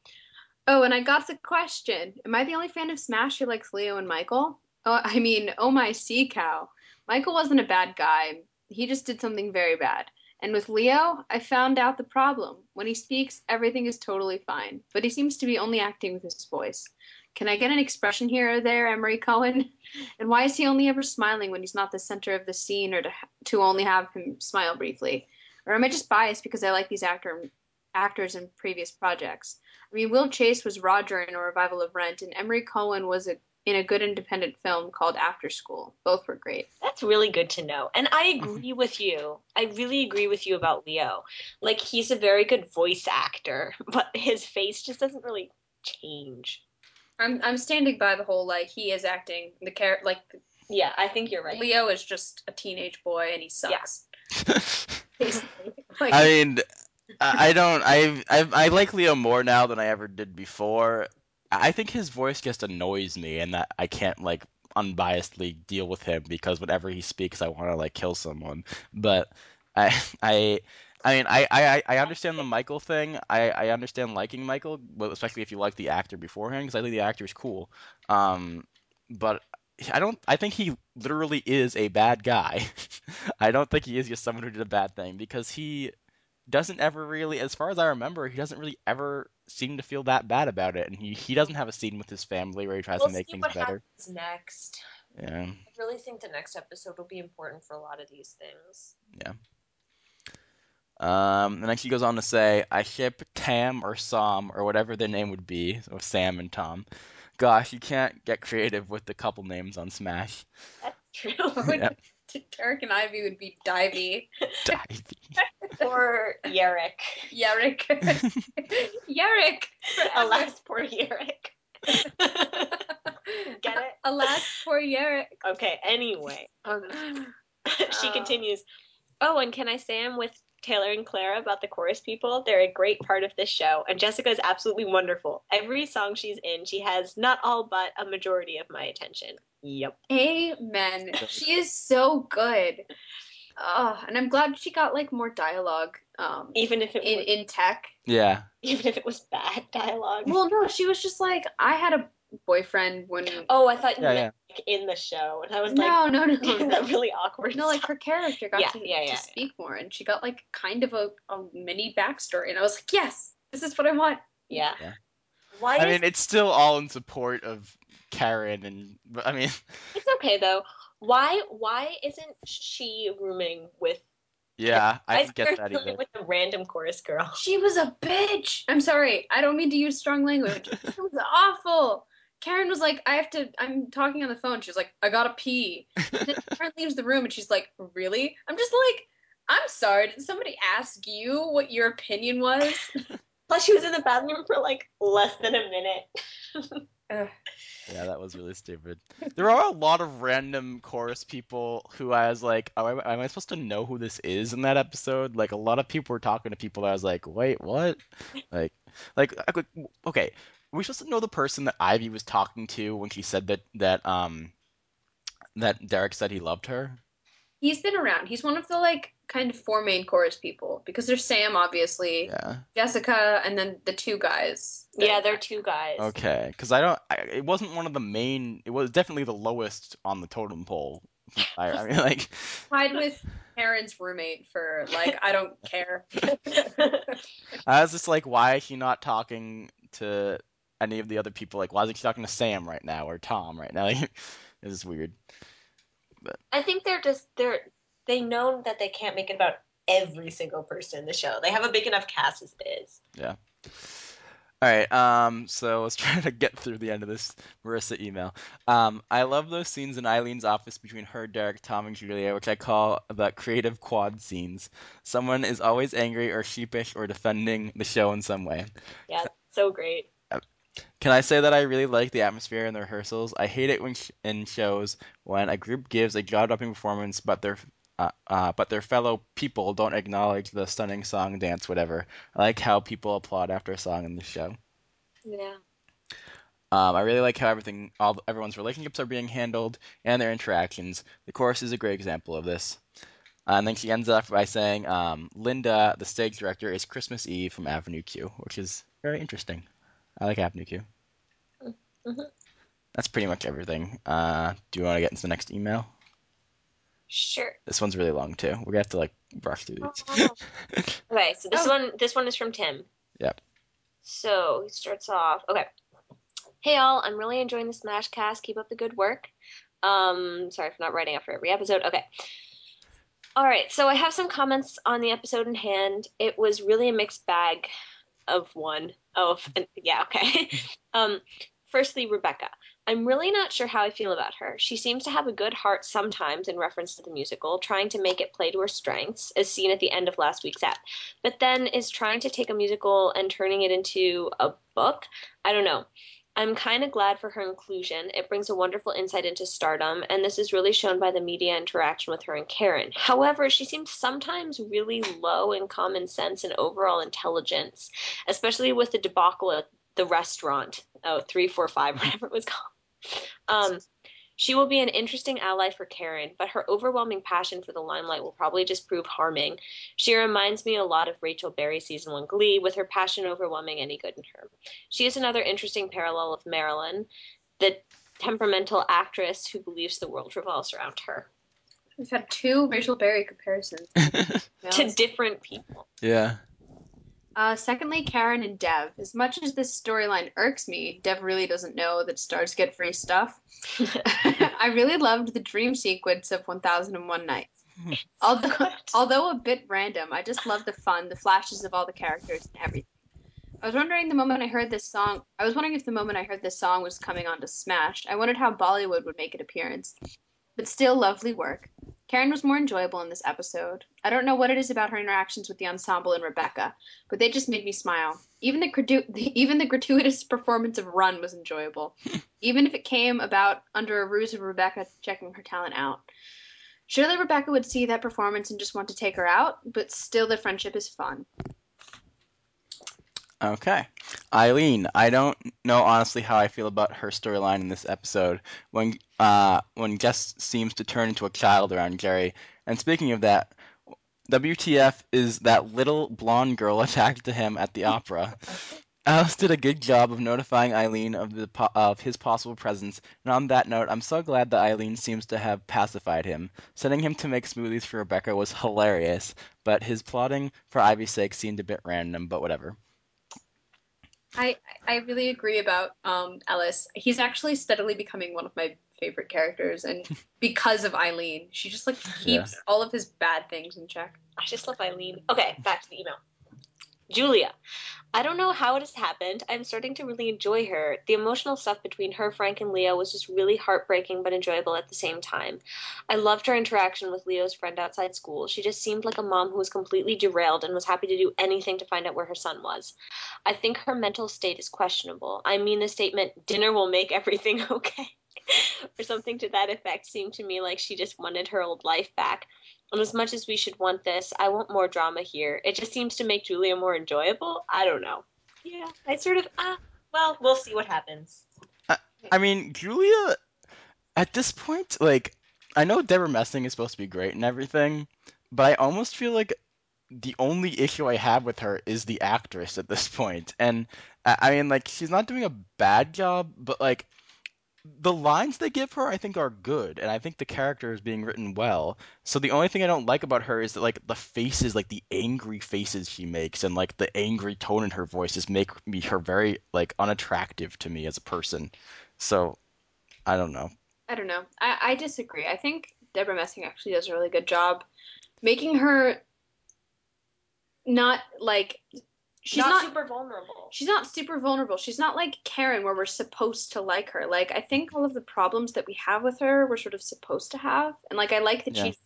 S5: Oh, and I got the question. Am I the only fan of Smash who likes Leo and Michael? Oh, I mean, oh my sea cow. Michael wasn't a bad guy. He just did something very bad. And with Leo, I found out the problem. When he speaks, everything is totally fine, but he seems to be only acting with his voice. Can I get an expression here or there, Emory Cohen? <laughs> And why is he only ever smiling when he's not the center of the scene or to, to only have him smile briefly? Or am I just biased because I like these actor, actors in previous projects? I mean, Will Chase was Roger in a revival of Rent, and Emory Cohen was a, in a good independent film called After School. Both were great.
S4: That's really good to know. And I agree with you. I really agree with you about Leo. Like he's a very good voice actor, <laughs> but his face just doesn't really change.
S5: I'm I'm standing by the whole like he is acting the character like
S4: Yeah, I think you're right.
S5: Leo is just a teenage boy and he sucks. <laughs> Basically, <laughs> like
S3: I mean, I I don't. I I I like Leo more now than I ever did before. I think his voice just annoys me, and that I can't like unbiasedly deal with him because whenever he speaks, I want to like kill someone. But I <laughs> I. I mean, I, I, I understand the Michael thing. I, I understand liking Michael, especially if you like the actor beforehand, because I think the actor is cool. Um, but I don't. I think he literally is a bad guy. <laughs> I don't think he is just someone who did a bad thing because he doesn't ever really, as far as I remember, he doesn't really ever seem to feel that bad about it, and he he doesn't have a scene with his family where he tries
S4: We'll
S3: to make
S4: see
S3: things
S4: what
S3: better.
S4: happens next.
S3: Yeah.
S4: I really think the next episode will be important for a lot of these things. Yeah.
S3: Um, and then she goes on to say, I ship Tam or Sam or whatever their name would be, so Sam and Tom. Gosh, you can't get creative with the couple names on Smash.
S4: That's true. <laughs>
S3: Yep. <laughs>
S5: Derek and Ivy would be Divey. <laughs>
S4: or Yerrick.
S5: Yarrick. <laughs> Yarrick.
S4: Alas, poor Yerrick. Get it?
S5: Alas, poor Yarrick.
S4: Okay, anyway. she
S5: Uh.
S4: continues, Oh, and can I say I'm with Taylor and Clara about the chorus people? They're a great part of this show, and Jessica is absolutely wonderful. Every song she's in, she has not all but a majority of my attention. Yep.
S5: Amen. She is so good. Oh, and I'm glad she got like more dialogue um,
S4: Even if it
S5: in
S4: was,
S5: in tech.
S3: Yeah.
S4: even if it was bad dialogue.
S5: Well, no, she was just like, I had a boyfriend when. <laughs>
S4: Oh, I thought you
S3: Yeah,
S4: meant like, in the show, and I was like,
S5: no, no, <laughs> no,
S4: that really awkward.
S5: No, like her character got
S4: Yeah,
S5: to,
S4: yeah,
S5: to
S4: yeah,
S5: speak more, and she got like kind of a, a mini backstory, and I was like, yes, this is what I want.
S4: yeah.
S3: Yeah.
S4: Why
S3: I
S4: is
S3: mean, it's still all in support of Karen, and I mean, <laughs>
S4: it's okay though? Why why isn't she rooming with?
S3: yeah, I
S4: why
S3: didn't get that
S4: she rooming
S3: either.
S4: with a random chorus girl?
S5: She was a bitch. I'm sorry, I don't mean to use strong language. <laughs> It was awful. Karen was like, I have to. I'm talking on the phone. She's like, I gotta pee. And then <laughs> Karen leaves the room, and she's like, Really? I'm just like, I'm sorry. Did somebody ask you what your opinion was?
S4: Plus, she was in the bathroom for like less than a minute.
S3: Yeah, that was really stupid. <laughs> There are a lot of random chorus people who I was like, oh, am I- supposed to know who this is in that episode? Like, a lot of people were talking to people that I was like, wait, what? Like, like, okay, we supposed to know the person that Ivy was talking to when she said that that um that Derek said he loved her?
S5: He's been around. He's one of the like kind of four main chorus people because there's Sam, obviously,
S3: Yeah.
S5: Jessica, and then the two guys.
S4: yeah, they're two guys.
S3: Okay, because I don't. I, it wasn't one of the main. It was definitely the lowest on the totem pole. I, I mean, like, <laughs>
S5: tied with Karen's roommate for like I don't care. <laughs>
S3: I was just like, why is she not talking to any of the other people? Like, why isn't she talking to Sam right now or Tom right now? <laughs> Like, this is weird.
S4: I think they're just they're they know that they can't make it about every single person in the show. They have a big enough cast as it is. Yeah.
S3: All right, Um. So let's <laughs> try to get through the end of this Marissa email. Um. I love those scenes in Eileen's office between her, Derek, Tom, and Julia, which I call the creative quad scenes. Someone is always angry or sheepish or defending the show in some way.
S4: Yeah, so great.
S3: Can I say that I really like the atmosphere in the rehearsals? I hate it when sh- in shows when a group gives a jaw-dropping performance, but their uh, uh, but their fellow people don't acknowledge the stunning song, dance, whatever. I like how people applaud after a song in the show.
S4: Yeah.
S3: Um, I really like how everything, all everyone's relationships are being handled and their interactions. The chorus is a great example of this. Uh, and then she ends up by saying, um, "Linda, the stage director, is Christmas Eve from Avenue Q," which is very interesting. I like Avenue Q.
S4: Mhm.
S3: That's pretty much everything. Uh, do you want to get into the next email?
S4: Sure.
S3: This one's really long too. We're gonna have to like brush through these. <laughs>
S4: Okay, so this
S5: Oh.
S4: one this one is from Tim.
S3: Yep.
S4: So he starts off. Okay. Hey all, I'm really enjoying the Smash cast. Keep up the good work. Um, sorry for not writing after every episode. Okay. All right, so I have some comments on the episode in hand. It was really a mixed bag of one. Of f- yeah, okay. <laughs> um, firstly, Rebecca. I'm really not sure how I feel about her. She seems to have a good heart sometimes in reference to the musical, trying to make it play to her strengths, as seen at the end of last week's app, but then is trying to take a musical and turning it into a book. I don't know. I'm kind of glad for her inclusion. It brings a wonderful insight into stardom, and this is really shown by the media interaction with her and Karen. However, she seems sometimes really low in common sense and overall intelligence, especially with the debacle at the restaurant. Oh, three, four, five, <laughs> whatever it was called. Um, she will be an interesting ally for Karen, but her overwhelming passion for the limelight will probably just prove harming. She reminds me a lot of Rachel Berry season one Glee, with her passion overwhelming any good in her. She is another interesting parallel of Marilyn, the temperamental actress who believes the world revolves around her.
S5: We've had two Rachel Berry comparisons. <laughs>
S4: To different people.
S3: yeah.
S5: Uh, secondly, Karen and Dev. As much as this storyline irks me, Dev really doesn't know that stars get free stuff. <laughs> <laughs> I really loved the dream sequence of 1001 Nights. <laughs> Although, although a bit random, I just love the fun, the flashes of all the characters and everything. I was wondering the moment I heard this song. I was wondering if the moment I heard this song was coming on to Smash. I wondered how Bollywood would make an appearance. But still, lovely work. Karen was more enjoyable in this episode. I don't know what it is about her interactions with the ensemble and Rebecca, but they just made me smile. Even the, gratu- <laughs> even the gratuitous performance of Run was enjoyable, <laughs> even if it came about under a ruse of Rebecca checking her talent out. Surely Rebecca would see that performance and just want to take her out, but still the friendship is fun.
S3: Okay. Eileen, I don't know honestly how I feel about her storyline in this episode when uh when Jess seems to turn into a child around Jerry. And speaking of that, WTF is that little blonde girl <laughs> attached to him at the opera. Ellis did a good job of notifying Eileen of the po- of his possible presence, and on that note, I'm so glad that Eileen seems to have pacified him. Sending him to make smoothies for Rebecca was hilarious, but his plotting for Ivy's sake seemed a bit random, but whatever.
S5: I I really agree about um, Ellis. He's actually steadily becoming one of my favorite characters, and <laughs> because of Eileen, she just like keeps all of his bad things in check.
S4: I just love Eileen. Okay, back to the email. Julia. I don't know how it has happened. I'm starting to really enjoy her. The emotional stuff between her, Frank, and Leo was just really heartbreaking but enjoyable at the same time. I loved her interaction with Leo's friend outside school. She just seemed like a mom who was completely derailed and was happy to do anything to find out where her son was. I think her mental state is questionable. I mean, the statement, dinner will make everything <laughs> okay, <laughs> or something to that effect, seemed to me like she just wanted her old life back. And as much as we should want this, I want more drama here. It just seems to make Julia more enjoyable. I don't know. Yeah, I sort of, ah, well, we'll see what happens.
S3: I mean, Julia, at this point, like, I know Debra Messing is supposed to be great and everything, but I almost feel like the only issue I have with her is the actress at this point. And I I mean, like, she's not doing a bad job, but like, the lines they give her, I think, are good, and I think the character is being written well. So the only thing I don't like about her is that like the faces, like the angry faces she makes, and like the angry tone in her voice, just make me her very like unattractive to me as a person. So I don't know.
S5: I don't know. I, I disagree. I think Debra Messing actually does a really good job making her not like she's
S4: not,
S5: not
S4: super vulnerable.
S5: she's not super vulnerable. She's not like Karen where we're supposed to like her. Like I think all of the problems that we have with her we're sort of supposed to have. And like I like that
S3: Yeah.
S5: she's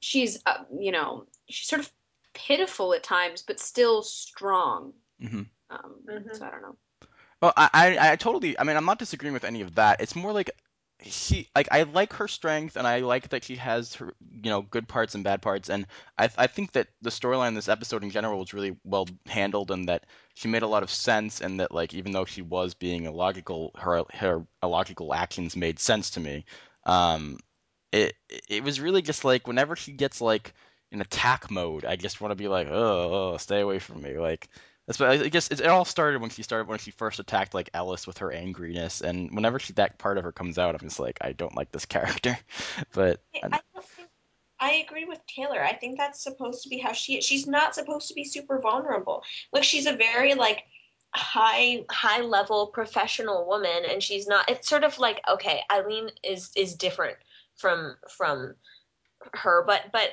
S5: she's uh, you know, she's sort of pitiful at times but still strong.
S3: hmm
S5: Um
S4: Mhm.
S5: so I don't know.
S3: Well, I, I, I totally. I mean, I'm not disagreeing with any of that. It's more like she, like, I like her strength, and I like that she has her, you know, good parts and bad parts, and I, I think that the storyline in this episode in general was really well handled, and that she made a lot of sense, and that like even though she was being illogical, her her illogical actions made sense to me. Um, it it was really just like whenever she gets like in attack mode, I just want to be like, oh, oh, stay away from me, like. That's what I guess it, it all started when she started when she first attacked like Ellis with her angriness, and whenever she, that part of her comes out, I'm just like, I don't like this <laughs> character. But
S4: I I think I agree with Taylor. I think that's supposed to be how she is. She's not supposed to be super vulnerable. Like she's a very like high high level professional woman and she's not it's sort of like okay, Eileen is is different from from her, but but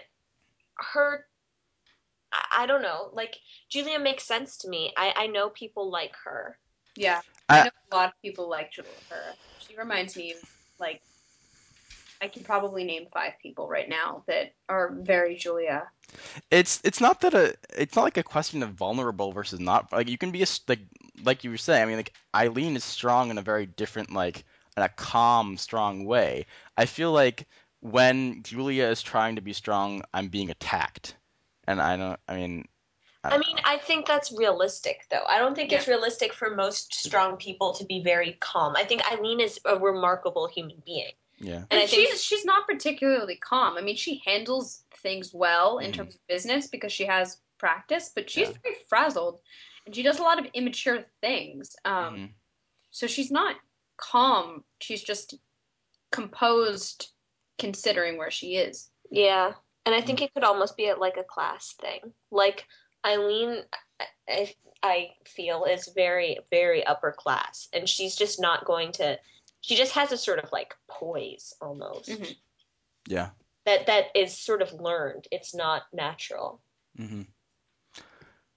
S4: her I, I don't know. Like Julia makes sense to me. I I know people like her.
S5: Yeah.
S3: I-
S5: I know a lot of people like Julia her. She reminds me of like I can probably name five people right now that are very Julia.
S3: it's it's not that a it's not like a question of vulnerable versus not like you can be a like like you were saying. I mean, like Eileen is strong in a very different like in a calm, strong way. I feel like when Julia is trying to be strong, I'm being attacked, and I don't. I mean.
S4: I
S3: don't
S4: mean,
S3: know.
S4: I think that's realistic, though. I don't think it's realistic for most strong people to be very calm. I think Eileen is a remarkable human being.
S3: yeah.
S4: And
S5: And,
S4: I think-
S5: she's she's not particularly calm. I mean, she handles things well in
S3: Mhm.
S5: terms of business because she has practice, but she's
S3: Yeah.
S5: very frazzled and she does a lot of immature things. Um,
S3: Mhm.
S5: So she's not calm. She's just composed, considering where she is.
S4: Yeah, and I think it could almost be a, like a class thing. Like Eileen, I, I I feel is very very upper class, and she's just not going to. She just has a sort of like poise almost
S5: Mhm.
S3: Yeah.
S4: that that is sort of learned. It's not natural.
S3: Mm-hmm.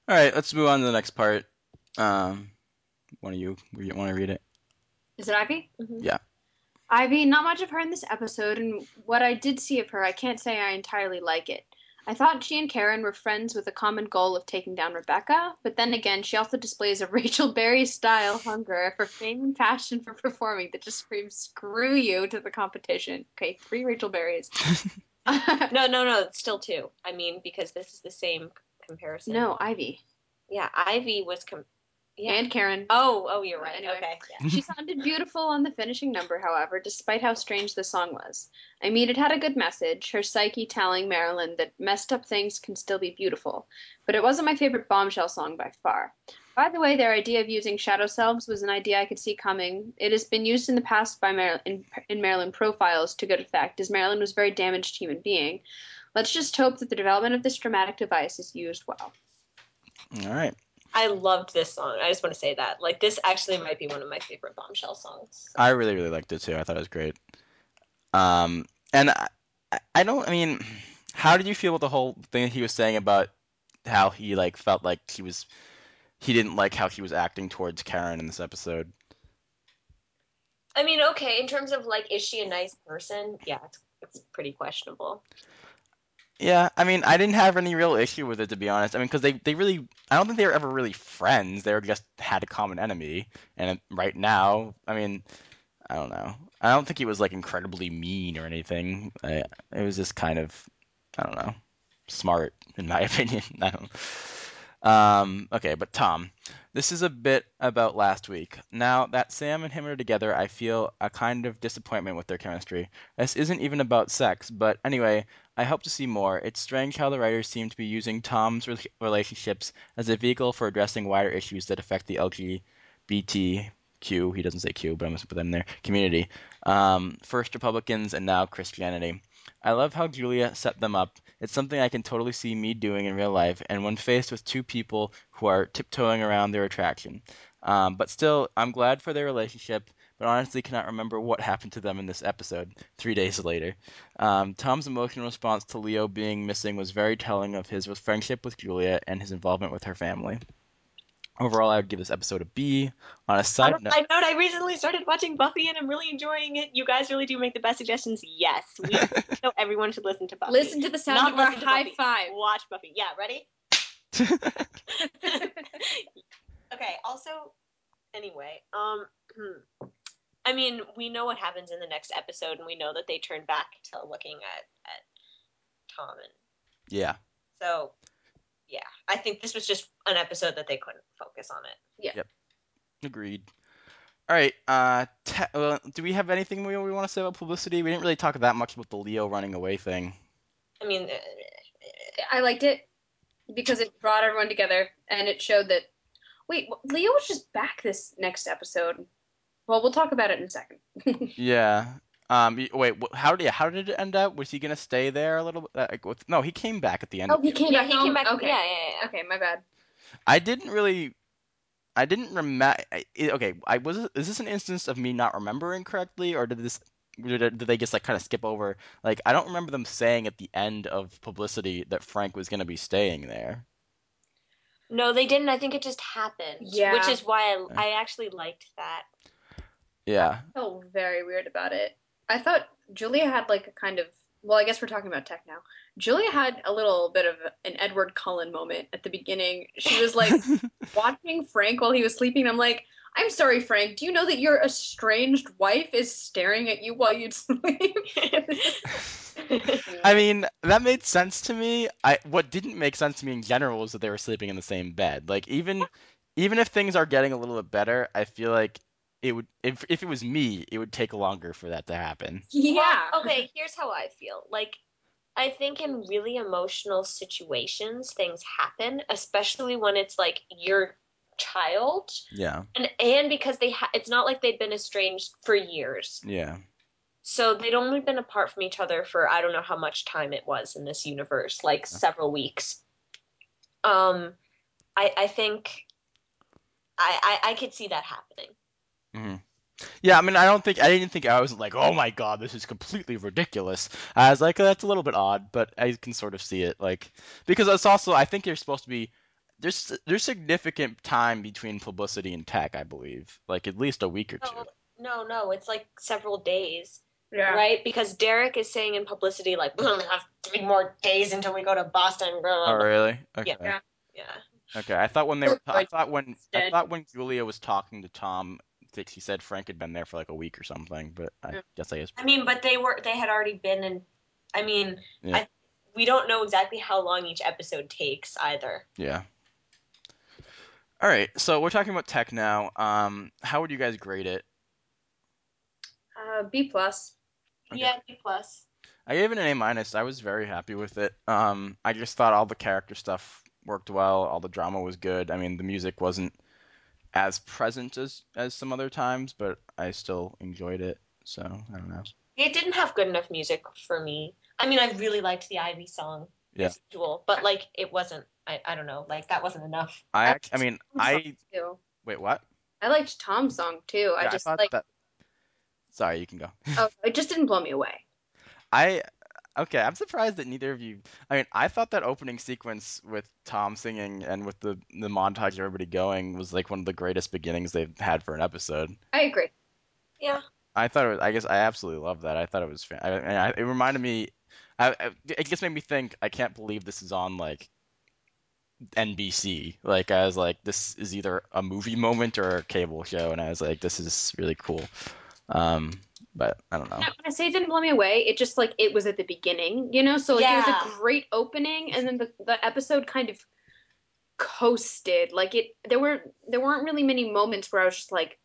S3: All right, let's move on to the next part. Um, one of you, you want to read it?
S5: Is it Ivy?
S4: Mhm.
S3: Yeah.
S5: Ivy, not much of her in this episode, and what I did see of her, I can't say I entirely like it. I thought she and Karen were friends with a common goal of taking down Rebecca, but then again, she also displays a <laughs> Rachel Berry style hunger for fame and passion for performing that just screams "screw you" to the competition. Okay, three Rachel Berries. <laughs> <laughs>
S4: No, no, no. It's still two. I mean, because this is the same comparison.
S5: no, Ivy
S4: Yeah, Ivy was. Com- yeah.
S5: and Karen.
S4: oh, oh, you're right.
S5: Anyway.
S4: Okay. <laughs> Yeah.
S5: She sounded beautiful on the finishing number, however, despite how strange the song was. I mean, it had a good message, her psyche telling Marilyn that messed up things can still be beautiful, but it wasn't my favorite bombshell song by far. By the way, their idea of using shadow selves was an idea I could see coming. It has been used in the past by Mar- in, in Marilyn profiles to good effect, as Marilyn was a very damaged human being. Let's just hope that the development of this dramatic device is used well.
S3: All right.
S4: I loved this song. I just want to say that. Like, this actually might be one of my favorite bombshell songs.
S3: I really, really liked it too. I thought it was great. Um, and I, I- don't. I mean, how did you feel with the whole thing he was saying about how he like felt like he was he didn't like how he was acting towards Karen in this episode?
S4: I mean, okay, in terms of like, is she a nice person? Yeah, it's, it's pretty questionable.
S3: Yeah, I mean, I didn't have any real issue with it to be honest. I mean, because they they really, I don't think they were ever really friends. They were just had a common enemy, and right now, I mean, I don't know. I don't think he was like incredibly mean or anything. I, it was just kind of, I don't know, smart in my <laughs> opinion. I don't. Um, okay, but Tom, this is a bit about last week. Now that Sam and him are together, I feel a kind of disappointment with their chemistry. This isn't even about sex, but anyway, I hope to see more. It's strange how the writers seem to be using Tom's rel- relationships as a vehicle for addressing wider issues that affect the LGBTQ, he doesn't say Q, but I'm going to put them there, community. Um, first Republicans and now Christianity. I love how Julia set them up. It's something I can totally see me doing in real life, and when faced with two people who are tiptoeing around their attraction. Um, but still, I'm glad for their relationship, but honestly cannot remember what happened to them in this episode. Three days later, um, Tom's emotional response to Leo being missing was very telling of his friendship with Julia and his involvement with her family. Overall, I would give this episode a B. On a
S4: On
S3: side
S4: a
S3: note,
S4: side note, I recently started watching Buffy and I'm really enjoying it. You guys really do make the best suggestions. Yes, we <laughs> know everyone should listen to Buffy.
S5: Listen to the sound
S4: Not
S5: of our high
S4: Buffy.
S5: five.
S4: Watch Buffy. Yeah, ready? <laughs> <laughs> Okay. Also, anyway, um, I mean, we know what happens in the next episode, and we know that they turn back to looking at at Tom, and
S3: yeah,
S4: so yeah, I think this was just an episode that they couldn't focus on it. Yeah. Yep.
S3: Agreed. All right. Uh, te- well, do we have anything we, we want to say about publicity? We didn't really talk that much about the Leo running away thing.
S4: I mean, uh,
S5: I liked it because it brought everyone together and it showed that. Wait, Leo was just back this next episode. Well, we'll talk about it in a second. <laughs>
S3: Yeah. Um. Wait. How did how did it end up? Was he gonna stay there a little bit? Uh, like, with, no, he came back at the end.
S5: oh,
S3: of
S5: he came
S4: yeah,
S5: back.
S4: he came back.
S5: Okay.
S4: Yeah, yeah, yeah.
S5: Okay, my bad.
S3: I didn't really. I didn't remember. Okay, I was. Is this an instance of me not remembering correctly, or did this? Did they just like kind of skip over? Like, I don't remember them saying at the end of publicity that Frank was gonna be staying there.
S4: No, they didn't. I think it just happened.
S5: Yeah.
S4: Which is why I, I actually liked that.
S3: Yeah.
S5: I felt very weird about it. I thought Julia had like a kind of well, I guess we're talking about tech now. Julia had a little bit of an Edward Cullen moment at the beginning. She was like <laughs> watching Frank while he was sleeping. I'm like, I'm sorry, Frank. Do you know that your estranged wife is staring at you while you <laughs> sleep?
S3: I mean, that made sense to me. I what didn't make sense to me in general was that they were sleeping in the same bed. Like even even if things are getting a little bit better, I feel like it would if if it was me, it would take longer for that to happen.
S5: yeah.
S4: Well, okay, <laughs> here's how I feel. Like, I think in really emotional situations, things happen, especially when it's like your child,
S3: Yeah.
S4: and and because they ha- it's not like they've been estranged for years,
S3: Yeah.
S4: so they'd only been apart from each other for I don't know how much time it was in this universe, like several weeks. Um, I I think I I, I could see that happening.
S3: Hmm Yeah, I mean, I don't think I didn't think I wasn't like, oh my god, this is completely ridiculous. I was like, that's a little bit odd, but I can sort of see it, like, because it's also I think you're supposed to be there's there's significant time between publicity and tech, I believe, like at least a week or two.
S4: No, no, no, it's like several days.
S5: Yeah.
S4: right? Because Derek is saying in publicity, like, we only have three more days until we go to Boston. Blah, blah,
S3: Oh,
S4: blah.
S3: really? Okay.
S5: Yeah.
S4: Yeah.
S3: Okay. I thought when they were, I thought when I thought when Julia was talking to Tom, that she said Frank had been there for like a week or something, but I
S5: Yeah.
S3: guess I guess.
S4: I mean, but they were they had already been in. I mean,
S3: Yeah.
S4: I, we don't know exactly how long each episode takes either.
S3: Yeah. All right. So we're talking about tech now. Um, how would you guys grade it?
S5: Uh, B plus.
S3: Okay.
S4: Yeah, B plus.
S3: I gave it an A minus. I was very happy with it. Um, I just thought all the character stuff worked well. All the drama was good. I mean, the music wasn't as present as as some other times, but I still enjoyed it. So I don't know.
S4: It didn't have good enough music for me. I mean, I really liked the Ivy song,
S3: Yeah.
S4: as usual, but like it wasn't. I, I don't know. Like that wasn't enough.
S3: I
S5: I
S3: act- I mean, I
S5: Too.
S3: wait. What?
S5: I liked Tom's song too. I just
S3: thought
S5: like.
S3: that. Sorry, you can go.
S5: Oh, it just didn't blow me away. <laughs>
S3: I okay, I'm surprised that neither of you. I mean, I thought that opening sequence with Tom singing and with the the montage of everybody going was like one of the greatest beginnings they've had for an episode.
S5: I agree.
S4: Yeah.
S3: I thought it was. I guess I absolutely love that. I thought it was. Fan- I, I, it reminded me. I, I, it just made me think. I can't believe this is on like NBC. Like I was like, this is either a movie <laughs> moment or a cable show, and I was like, this is really cool. Um, but I don't know.
S5: When I say it didn't blow me away, it just like it was at the beginning, you know. So like it was a great opening, and then the, the episode kind of coasted. Like it, there were there weren't really many moments where I was just like,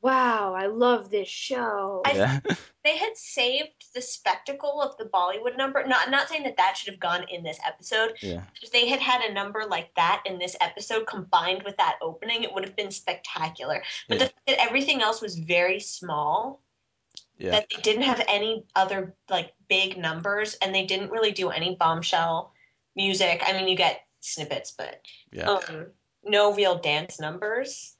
S5: "Wow, I love this show."
S4: I-
S3: Yeah.
S4: they had saved the spectacle of the Bollywood number. Not not saying that that should have gone in this episode.
S3: yeah.
S4: If they had had a number like that in this episode combined with that opening, it would have been spectacular. But the
S3: Yeah.
S4: fact that everything else was very small,
S3: Yeah.
S4: that they didn't have any other like big numbers, and they didn't really do any bombshell music. I mean, you get snippets, but
S3: Yeah.
S4: um, no real dance numbers.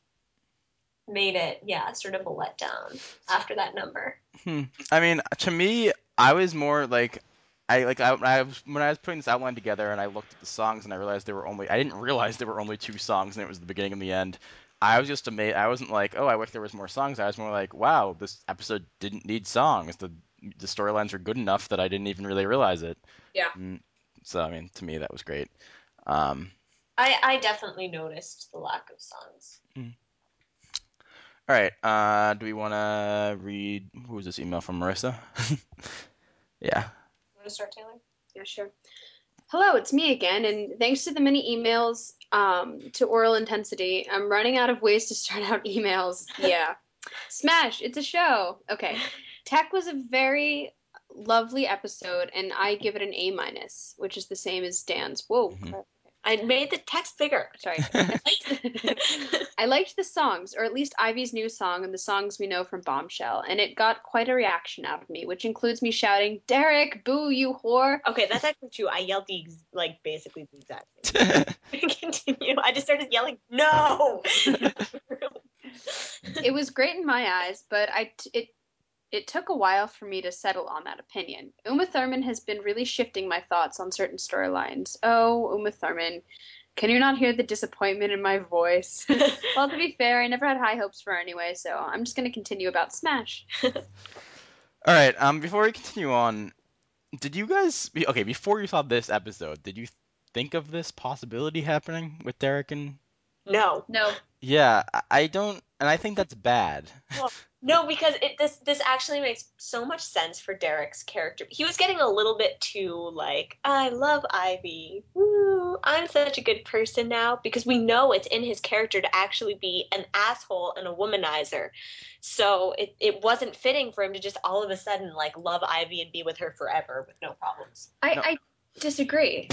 S4: made it, yeah, sort of a letdown after that number.
S3: Hmm. I mean, to me, I was more like, I like I, I was when I was putting this outline together and I looked at the songs and I realized there were only I didn't realize there were only two songs and it was the beginning and the end. I was just amazed. I wasn't like, oh, I wish there was more songs. I was more like, wow, this episode didn't need songs. The the storylines were good enough that I didn't even really realize it.
S5: Yeah.
S3: Mm, So I mean, to me, that was great. Um,
S4: I, I definitely noticed the lack of songs.
S3: all right. Uh, do we want to read? Who was this email from Marissa? <laughs> yeah.
S4: You want to start, Taylor?
S5: Yeah, sure. Hello, it's me again, and thanks to the many emails um, to Oral Intensity, I'm running out of ways to start <laughs> out emails. Yeah. Smash, it's a show. Okay. Tech was a very lovely episode, and I give it an A minus, which is the same as Dan's. Whoa.
S3: Mhm.
S4: I made the text bigger.
S5: Sorry. <laughs> I liked the songs, or at least Ivy's new song and the songs we know from Bombshell, and it got quite a reaction out of me, which includes me shouting, Derek, boo, you whore.
S4: okay, that's actually true. I yelled the ex- like basically the exact same. thing. <laughs> <laughs> Continue. I just started yelling, no.
S5: it was great in my eyes, but I t- it it took a while for me to settle on that opinion. Uma Thurman has been really shifting my thoughts on certain storylines. Oh, Uma Thurman, can you not hear the disappointment in my voice? <laughs> well, to be fair, I never had high hopes for her anyway, so I'm just going to continue about Smash. <laughs>
S3: All right. Um, before we continue on, did you guys okay? Before you saw this episode, did you think of this possibility happening with Derek and?
S4: no.
S5: No,
S3: Yeah, I- I don't, and I think that's bad.
S4: No, because it this this actually makes so much sense for Derek's character. He was getting a little bit too like, I love Ivy. Woo, I'm such a good person now because we know it's in his character to actually be an asshole and a womanizer. So it, it wasn't fitting for him to just all of a sudden like love Ivy and be with her forever with no problems.
S5: I,
S3: No.
S5: I disagree.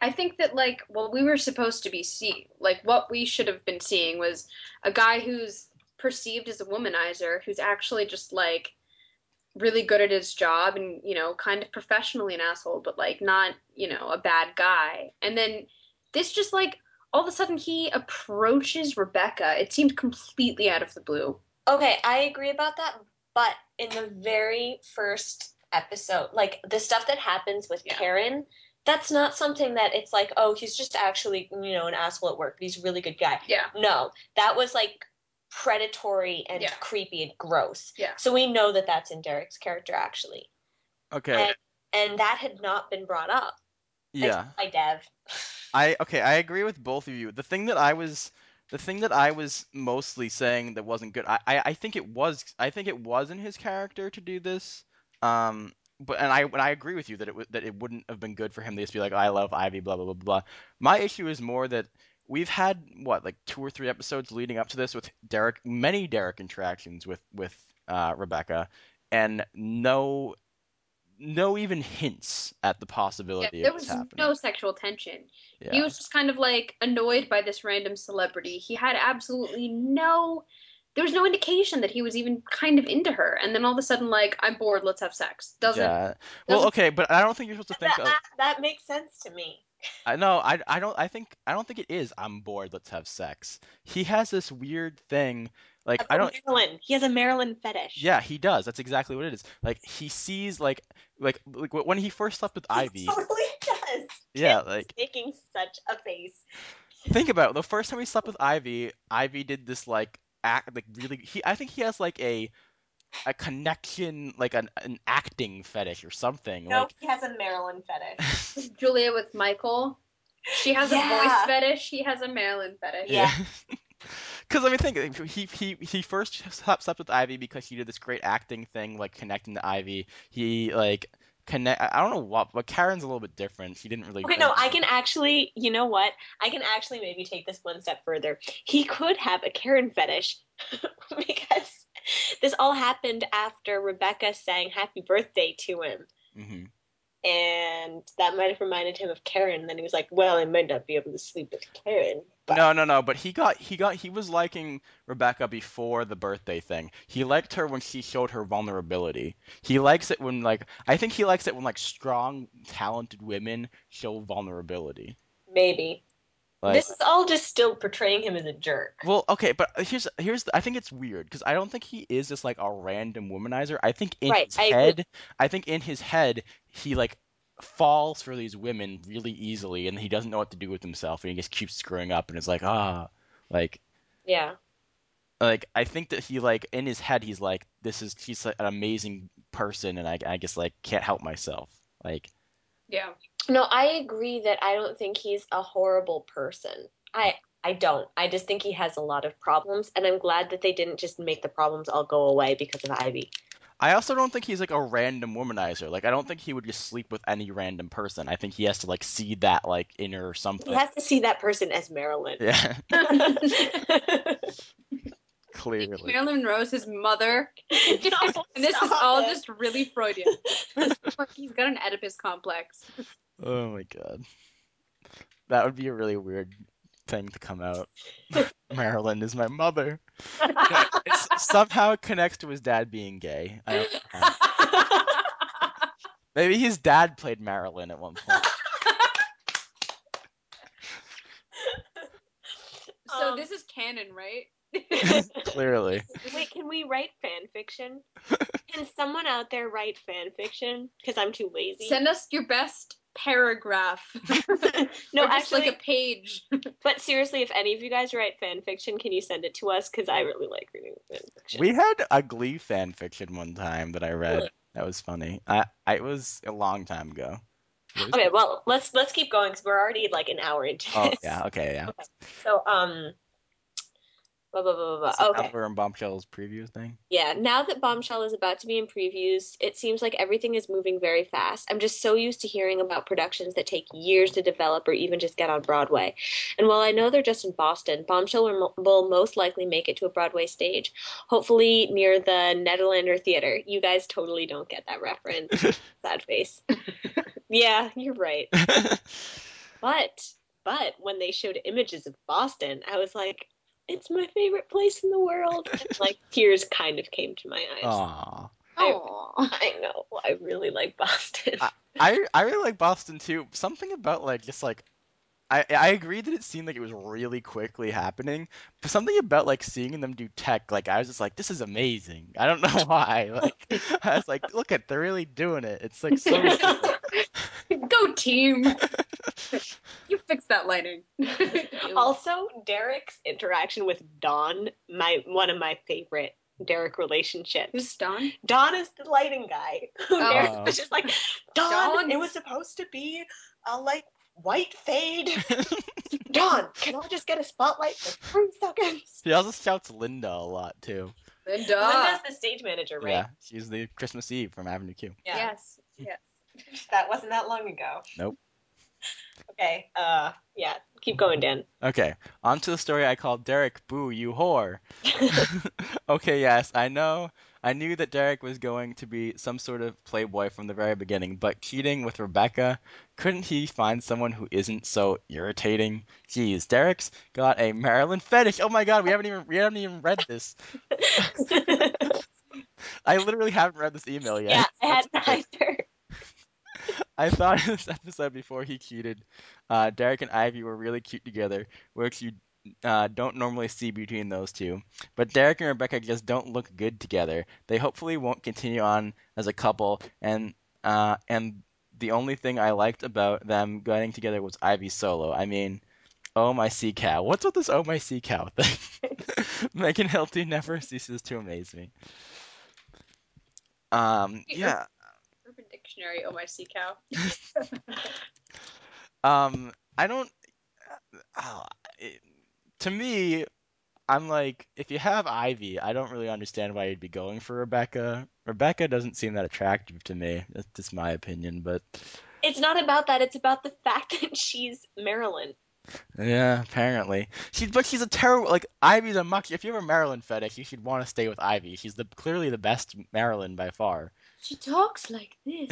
S5: I think that like what we were supposed to be see like what we should have been seeing was a guy who's perceived as a womanizer who's actually just like really good at his job and you know kind of professionally an asshole but like not you know a bad guy and then this just like all of a sudden he approaches Rebecca it seemed completely out of the blue
S4: Okay, I agree about that, but in the very first episode, like the stuff that happens with
S5: Yeah.
S4: Karen, that's not something that it's like, oh, he's just actually, you know, an asshole at work, but he's a really good guy.
S5: yeah
S4: No, that was like predatory and
S5: Yeah.
S4: creepy and gross.
S5: Yeah.
S4: So we know that that's in Derek's character actually,
S3: Okay.
S4: and, and that had not been brought up.
S3: Yeah.
S4: By Dev. <laughs>
S3: I okay, I agree with both of you. The thing that I was the thing that I was mostly saying that wasn't good, I, I, I think it was I think it was in his character to do this. Um but and I and I agree with you that it w- that it wouldn't have been good for him to just be like, I love Ivy, blah blah blah blah. My issue is more that we've had what like two or three episodes leading up to this with Derek, many Derek interactions with with uh, Rebecca, and no no even hints at the
S5: Yeah,
S3: possibility
S5: there
S3: of this
S5: was
S3: happening.
S5: no sexual tension
S3: yeah.
S5: He was just kind of like annoyed by this random celebrity. He had absolutely no there was no indication that he was even kind of into her. And then all of a sudden like I'm bored, let's have sex. Doesn't
S3: Yeah. Well,
S5: doesn't-
S3: okay, but I don't think you're supposed to think
S4: that,
S3: of.
S4: that, <laughs> that makes sense to me.
S3: I know. I, I don't. I think. I don't think it is. I'm bored. Let's have sex. He has this weird thing. Like I don't.
S4: He has a Marilyn fetish.
S3: Yeah, he does. That's exactly what it is. Like he sees like like like when he first slept with Ivy.
S4: He totally does. <laughs>
S3: Yeah,
S4: Kid
S3: like
S4: making such a face.
S3: think about it. The first time he slept with Ivy, Ivy did this like act like really. He I think he has like a a connection like an an acting fetish or something.
S4: No,
S3: Like
S4: he has a Marilyn fetish. <laughs>
S5: Julia with Michael. She has a voice fetish. He has a Marilyn fetish.
S4: Yeah. <laughs>
S3: Because I mean, think he he he first slept slept with Ivy because he did this great acting thing, like connecting to Ivy. He like connect. I I don't know what, but Karen's a little bit different. She didn't really.
S4: Okay, no, I can actually, you know what? I can actually maybe take this one step further. He could have a Karen fetish <laughs> because <laughs> this all happened after Rebecca sang happy birthday to him.
S3: Mhm.
S4: And that might have reminded him of Karen. And then he was like, well, I might not be able to sleep with Karen. But
S3: No, no, no. But he got he got he was liking Rebecca before the birthday thing. He liked her when she showed her vulnerability. He likes it when like I think he likes it when like strong, talented women show vulnerability.
S4: maybe.
S3: Like,
S4: this is all just still portraying him as a jerk.
S3: well, okay, but here's here's the, I think it's weird because I don't think he is just like a random womanizer. I think in
S4: Right,
S3: his
S4: I agree.
S3: head, I think in his head he like falls for these women really easily, and he doesn't know what to do with himself, and he just keeps screwing up, and it's like ah, like
S4: Yeah.
S3: like I think that he like in his head he's like this is he's like, an amazing person, and I I just like can't help myself. Like
S5: Yeah.
S4: No, I agree that I don't think he's a horrible person. I I don't. I just think he has a lot of problems, and I'm glad that they didn't just make the problems all go away because of Ivy.
S3: I also don't think he's like a random womanizer. Like I don't think he would just sleep with any random person. I think he has to like see that like inner something.
S4: He has to see that person as Marilyn.
S3: Yeah, <laughs> clearly.
S5: Marilyn Monroe's his mother.
S4: No, <laughs>
S5: And this is all
S4: it.
S5: just really Freudian. <laughs> He's got an Oedipus complex.
S3: Oh my god. That would be a really weird thing to come out. <laughs> Marilyn is my mother. No, <laughs> <laughs> it's, somehow it connects to his dad being gay. I don't know how. Maybe his dad played Marilyn at one point.
S5: So
S4: Um,
S5: this is canon, right?
S3: Clearly.
S4: Wait, can we write fan fiction? Can someone out there write fan fiction? Because I'm too lazy.
S5: Send us your best paragraph. <laughs> <laughs>
S4: no,
S5: Or just
S4: actually,
S5: like a page. <laughs>
S4: but seriously, if any of you guys write fan fiction, can you send it to us? Because I really like reading fan fiction.
S3: We had a Glee fan fiction one time that I read.
S4: Really?
S3: That was funny. I, I it was a long time ago.
S4: Okay, well, let's let's keep going because we're already like an hour into
S3: Oh yeah. Okay. Yeah.
S4: So um, blah blah blah blah. Blah. Okay.
S3: we're in Bombshell's preview thing.
S4: Yeah, now that Bombshell is about to be in previews, it seems like everything is moving very fast. I'm just so used to hearing about productions that take years to develop or even just get on Broadway. And while I know they're just in Boston, Bombshell will, will most likely make it to a Broadway stage, hopefully near the Nederlander Theater. You guys totally don't get that reference. <laughs> Sad face. yeah, you're right. <laughs> But but when they showed images of Boston, I was like, it's my favorite place in the world. And, like <laughs> tears kind of came to my eyes.
S3: Aw.
S5: Aww.
S4: I know. I really like Boston.
S3: I- I I really like Boston too. Something about like just like I I agree that it seemed like it was really quickly happening, but something about like seeing them do tech, like I was just like, this is amazing. I don't <laughs> know why. Like I was like, look at they're really doing it. It's like so. <laughs>
S5: Go team. <laughs> You fix that lighting. <laughs>
S4: also, Derek's interaction with Dawn, my one of my favorite Derek relationships.
S5: Who's Don?
S4: Dawn is the lighting guy. Who <laughs>
S5: Oh.
S4: Derek was just like, Dawn,
S5: Dawn.
S4: it was supposed to be a like white fade. Dawn, can I just get a spotlight for three seconds?
S3: He also shouts Linda a lot too.
S5: Linda.
S4: Linda's the stage manager, right?
S3: Yeah, she's the Christmas Eve from Avenue Q.
S5: Yes. Yes.
S4: That wasn't that long ago.
S3: Nope.
S4: Okay. Uh, yeah. Keep going, Dan.
S3: Okay, on to the story I called Derek, boo, you whore. <laughs> okay, yes, I know. I knew that Derek was going to be some sort of playboy from the very beginning, but cheating with Rebecca, couldn't he find someone who isn't so irritating? Geez, Derek's got a Marilyn fetish. Oh my god, we haven't even we haven't even read this. <laughs> <laughs> I literally haven't read this email yet.
S4: yeah, I had
S3: That's great.
S4: neither. <laughs>
S3: I thought in this episode before he cheated, uh, Derek and Ivy were really cute together, which you uh, don't normally see between those two. But Derek and Rebecca just don't look good together. They hopefully won't continue on as a couple, and uh, and the only thing I liked about them getting together was Ivy solo. I mean, oh my sea cow. What's with this oh my sea cow thing? <laughs> Megan Hilty never ceases to amaze me. Um, yeah.
S5: Urban Dictionary. Oh my sea cow.
S3: Um, I don't. Uh, it, to me, I'm like, if you have Ivy, I don't really understand why you'd be going for Rebecca. Rebecca doesn't seem that attractive to me. That's just my opinion, but
S4: It's not about that. It's about the fact <laughs> that she's Marilyn.
S3: yeah, apparently she. But she's a terrible. Like Ivy's a much. If you have a Marilyn fetish, you should want to stay with Ivy. She's the clearly the best Marilyn by far.
S5: She talks like this.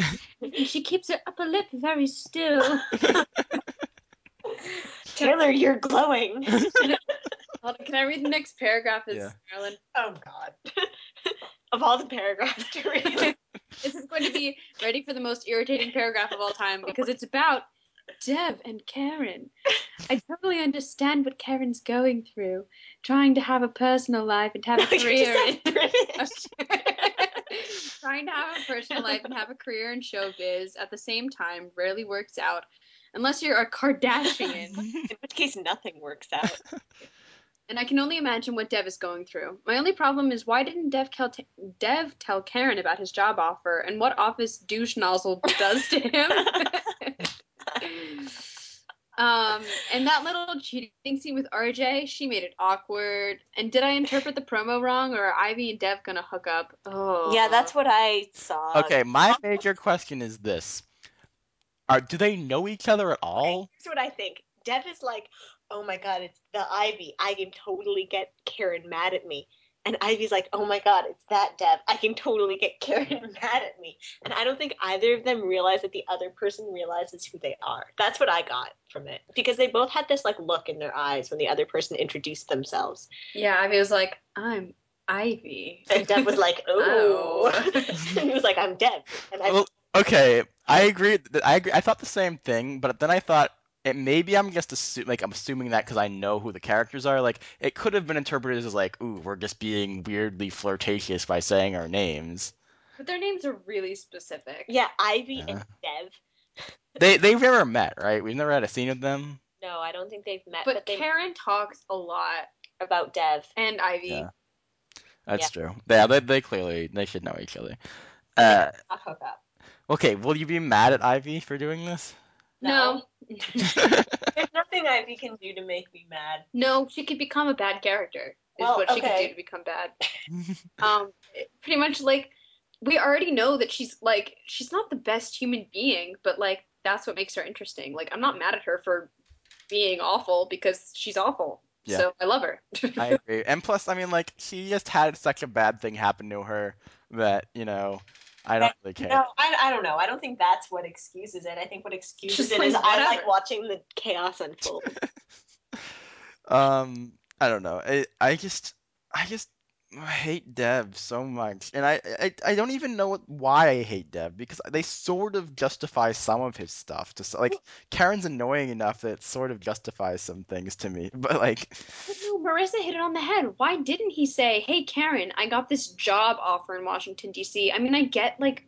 S5: she keeps her upper lip very still. <laughs>
S4: Taylor, you're glowing. <laughs>
S5: Hold on, Can I read the next paragraph? Is
S3: Yeah.
S5: Marilyn?
S4: oh God. <laughs> of all the paragraphs to read.
S5: This is going to be ready for the most irritating paragraph of all time because it's about Dev and Karen. I totally understand what Karen's going through, trying to have a personal life and have a
S4: You just
S5: career.
S4: Sound
S5: in-
S4: British.
S5: trying to have a personal life and have a career in showbiz at the same time rarely works out, unless you're a Kardashian. <laughs>
S4: In which case, nothing works out. <laughs>
S5: and I can only imagine what Dev is going through. My only problem is why didn't Dev, Dev tell Karen about his job offer and what office douche nozzle does to him? <laughs> um, and that little cheating scene with RJ, she made it awkward. And did I interpret the promo wrong, or are Ivy and Dev gonna hook up? Oh,
S4: Yeah, that's what I saw.
S3: Okay, my major question is this: Are do they know each other at all?
S4: Here's what I think. Dev is like, oh my god, it's the Ivy. I can totally get Karen mad at me. And Ivy's like, oh my god, it's that Dev. I can totally get Karen <laughs> mad at me. And I don't think either of them realize that the other person realizes who they are. That's what I got from it. Because they both had this like look in their eyes when the other person introduced themselves.
S5: Yeah, Ivy was like, I'm Ivy.
S4: And Dev was like, <laughs> oh. oh. <laughs> and he was like, I'm Dev. And I
S3: Well, okay, I agree. I agree. I thought the same thing, but then I thought it maybe I'm just assu- like I'm assuming that because I know who the characters are. Like it could have been interpreted as like, ooh, we're just being weirdly flirtatious by saying our names.
S5: But their names are really specific.
S4: yeah, Ivy and Dev. <laughs>
S3: They they've never met, right? We've never had a scene with them.
S4: No, I don't think they've met,
S5: But,
S4: but, they
S5: Karen talks a lot,
S4: about Dev.
S5: and Ivy.
S3: Yeah. That's true. Yeah, they they clearly they should know each other. Uh,
S4: Not hook up.
S3: okay, will you be mad at Ivy for doing this?
S5: No. <laughs> <laughs>
S4: There's nothing Ivy can do to make me mad.
S5: No, she could become a bad character. Is
S4: Well,
S5: what she could do to become bad. <laughs> Um, pretty much like we already know that she's like she's not the best human being, but like that's what makes her interesting. Like I'm not mad at her for being awful because she's awful.
S3: Yeah.
S5: So I love her.
S3: I agree. And plus, I mean, like, she just had such a bad thing happen to her that, you know, I don't really care.
S4: No, I, I don't know. I don't think that's what excuses it. I think what excuses
S5: Just
S4: it
S5: like
S4: is I like watching the chaos unfold. <laughs>
S3: Um, I don't know. I, I just, I just hate Dev so much, and I, I, I don't even know what, why I hate Dev because they sort of justify some of his stuff. Just like Karen's annoying enough that it sort of justifies some things to me, <laughs> but like,
S5: But no, Marissa hit it on the head. Why didn't he say, "Hey, Karen, I got this job offer in Washington D.C." I mean, I get like,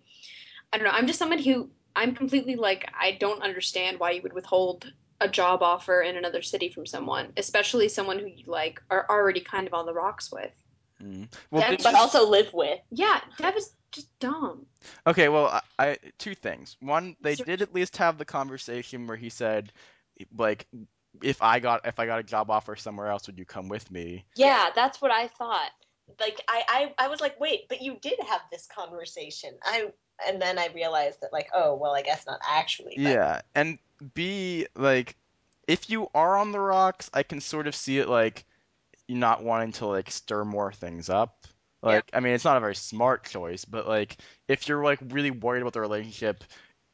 S5: I don't know. I'm just someone who I'm completely like, I don't understand why you would withhold a job offer in another city from someone, especially someone who you like are already kind of on the rocks with.
S3: Mm. well,
S5: Dev-
S4: but
S3: you-
S4: also live with.
S5: Yeah, Dev is just dumb.
S3: Okay, well, I, I two things. One, they
S5: Sure.
S3: did at least have the conversation where he said, like, if I got if I got a job offer somewhere else, would you come with me?
S4: Yeah, that's what I thought. Like I, I, I was like, wait, but you did have this conversation. I and then I realized that like, oh well, I guess not actually. but-
S3: Yeah, and B, like, if you are on the rocks, I can sort of see it like you not wanting to like stir more things up. Like, I mean, it's not a very smart choice, but like, if you're like really worried about the relationship,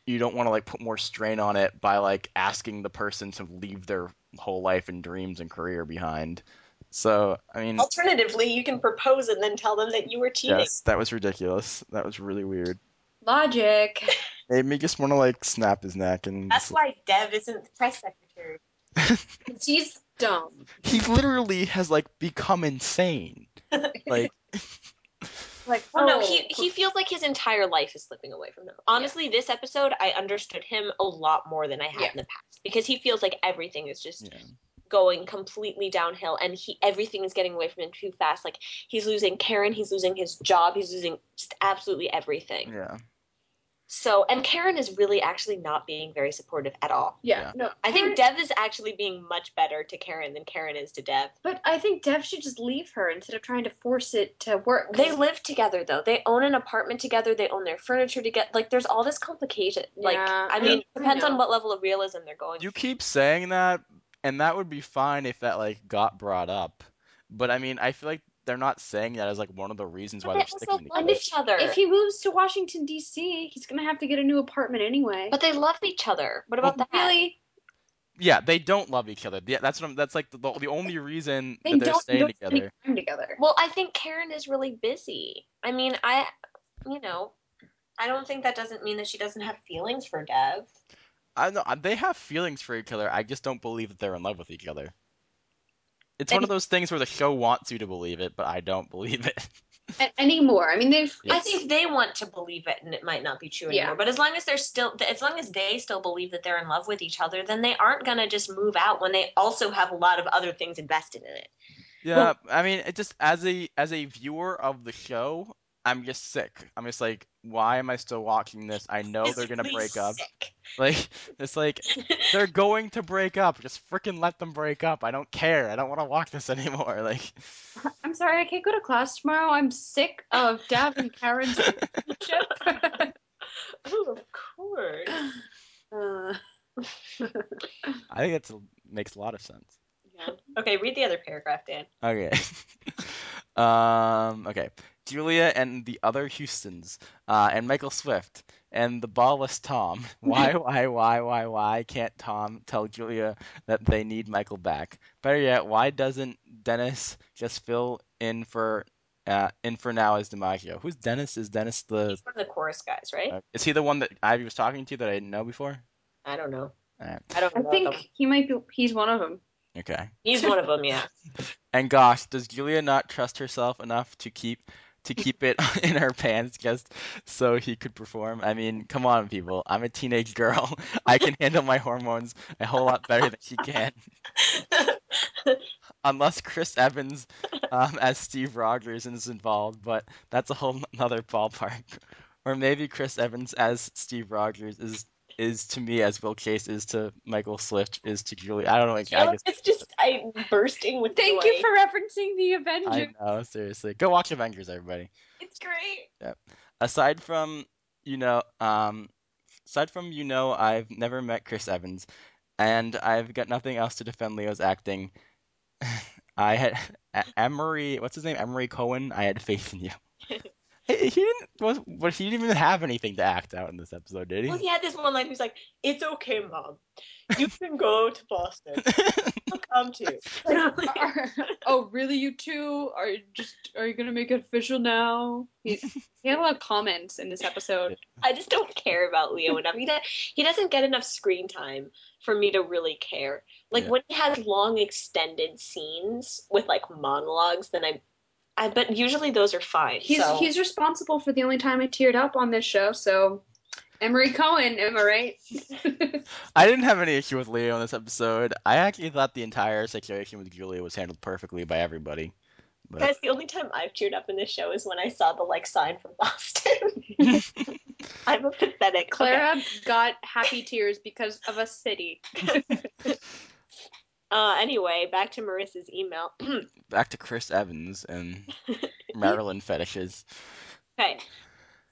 S3: you don't want to like put more strain on it by like asking the person to leave their whole life and dreams and career behind. So, I mean,
S4: Alternatively, you can propose and then tell them that you were cheating.
S3: yes, that was ridiculous. That was really weird.
S5: Logic.
S3: Made me just want to like snap his neck and
S4: That's
S3: just-
S4: why Dev isn't the press secretary. <laughs>
S5: She's dumb.
S3: he literally has like become insane. <laughs> Like,
S5: Like,
S4: oh no, he he feels like his entire life is slipping away from him. Honestly, this episode I understood him a lot more than I had
S5: Yeah.
S4: in the past because he feels like everything is just
S3: yeah.
S4: going completely downhill and he everything is getting away from him too fast. Like he's losing Karen, he's losing his job, he's losing just absolutely everything.
S3: Yeah.
S4: So, and Karen is really actually not being very supportive at all.
S5: yeah,
S3: Yeah.
S5: no.
S4: I think Dev is actually being much better to Karen than Karen is to Dev.
S5: But I think Dev should just leave her instead of trying to force it to work.
S4: They live together though. They own an apartment together. They own their furniture together. Like there's all this complication. Like
S5: Yeah,
S4: I mean,
S5: I
S4: depends on what level of realism they're going.
S3: You keep saying that, and that would be fine if that like got brought up. But I mean, I feel like they're not saying that as like one of the reasons why
S4: But
S3: they're
S4: they also
S3: sticking
S4: love
S3: together.
S4: each other.
S5: If he moves to Washington D.C., he's gonna have to get a new apartment anyway.
S4: But they love each other. What about that?
S5: really,
S3: Yeah, they don't love each other. Yeah, that's what I'm. That's like the, the only reason
S5: they
S3: that they're
S5: don't
S3: staying
S5: don't spend
S3: together.
S5: time together.
S4: Well, I think Karen is really busy. I mean, I, you know, I don't think that doesn't mean that she doesn't have feelings for Dev.
S3: I know they have feelings for each other. I just don't believe that they're in love with each other. It's one of those things where the show wants you to believe it, but I don't believe it.
S5: Anymore. I mean, they've.
S3: Yeah.
S4: I think they want to believe it, and it might not be true
S5: Yeah.
S4: anymore. But as long as they're still, as long as they still believe that they're in love with each other, then they aren't gonna just move out when they also have a lot of other things invested in it.
S3: Yeah, I mean, it just as a as a viewer of the show, I'm just sick. I'm just like, why am I still watching this? I know they're gonna
S4: Physically
S3: break up. Like, it's like they're <laughs> going to break up. Just freaking let them break up. I don't care. I don't want to watch this anymore. <laughs> Like, <laughs>
S5: I'm sorry, I can't go to class tomorrow. I'm sick of Dev and Karen's relationship.
S4: Oh, of course.
S5: uh, <sighs>
S3: I think it makes a lot of sense.
S4: Yeah. Okay, read the other paragraph, Dan.
S3: Okay. um, okay. Julia and the other Houstons, uh, and Michael Swift, and the ballless Tom. <laughs> Why, <laughs> why, why, why, why can't Tom tell Julia that they need Michael back? Better yet, why doesn't Dennis just fill in for uh, in for now as DiMaggio? Who's Dennis? Is Dennis the
S4: He's one of the chorus guys, right?
S3: uh, is he the one that Ivy was talking to that I didn't know before?
S4: I don't know.
S3: Alright.
S4: I don't
S5: I
S4: know.
S5: think
S4: them.
S5: he might be. He's one of them.
S3: Okay.
S4: He's one of them, yeah. <laughs>
S3: And gosh, does Julia not trust herself enough to keep to keep it <laughs> in her pants just so he could perform? I mean, come on, people. I'm a teenage girl. <laughs> I can handle my hormones a whole lot better than she can. <laughs> Unless Chris Evans um, as Steve Rogers is involved, but that's a whole nother ballpark. Or maybe Chris Evans as Steve Rogers is is to me as Will Chase is to Michael Swift is to Julia. I don't know. Like, I guess
S4: it's just I'm bursting with
S5: Thank
S4: joy.
S5: you for referencing the
S3: I
S5: Avengers.
S3: know. Seriously, go watch Avengers, everybody.
S4: It's great.
S3: aside from you know um aside from you know I've never met Chris Evans and I've got nothing else to defend Leo's acting <laughs> I had A- Emory what's his name Emory Cohen I had faith in you <laughs> he, he didn't was but he didn't even have anything to act out in this episode did he
S4: Well, he had this one line. He was like, "It's okay, mom. You can go <laughs> to Boston. I'll come too." <laughs> <laughs>
S5: oh, really? You two are just? Are you gonna make it official now? He, he had a lot of comments in this episode.
S4: I just don't care about Leo enough. He, do- he doesn't get enough screen time for me to really care. Like
S3: Yeah.
S4: when he has long extended scenes with like monologues, then I, I but usually those are fine.
S5: He's
S4: so.
S5: he's responsible for the only time I teared up on this show. So, Emory Cohen, am I right? <laughs>
S3: I didn't have any issue with Leo in this episode I actually thought the entire situation with Julia was handled perfectly by everybody but
S4: Guys, the only time I've cheered up in this show is when I saw the like sign from Boston. <laughs> I'm a pathetic.
S5: Clara got happy tears because of a city. <laughs>
S4: Uh, anyway, back to Marissa's email. <clears throat>
S3: back to Chris Evans and <laughs> Marilyn fetishes
S4: Okay.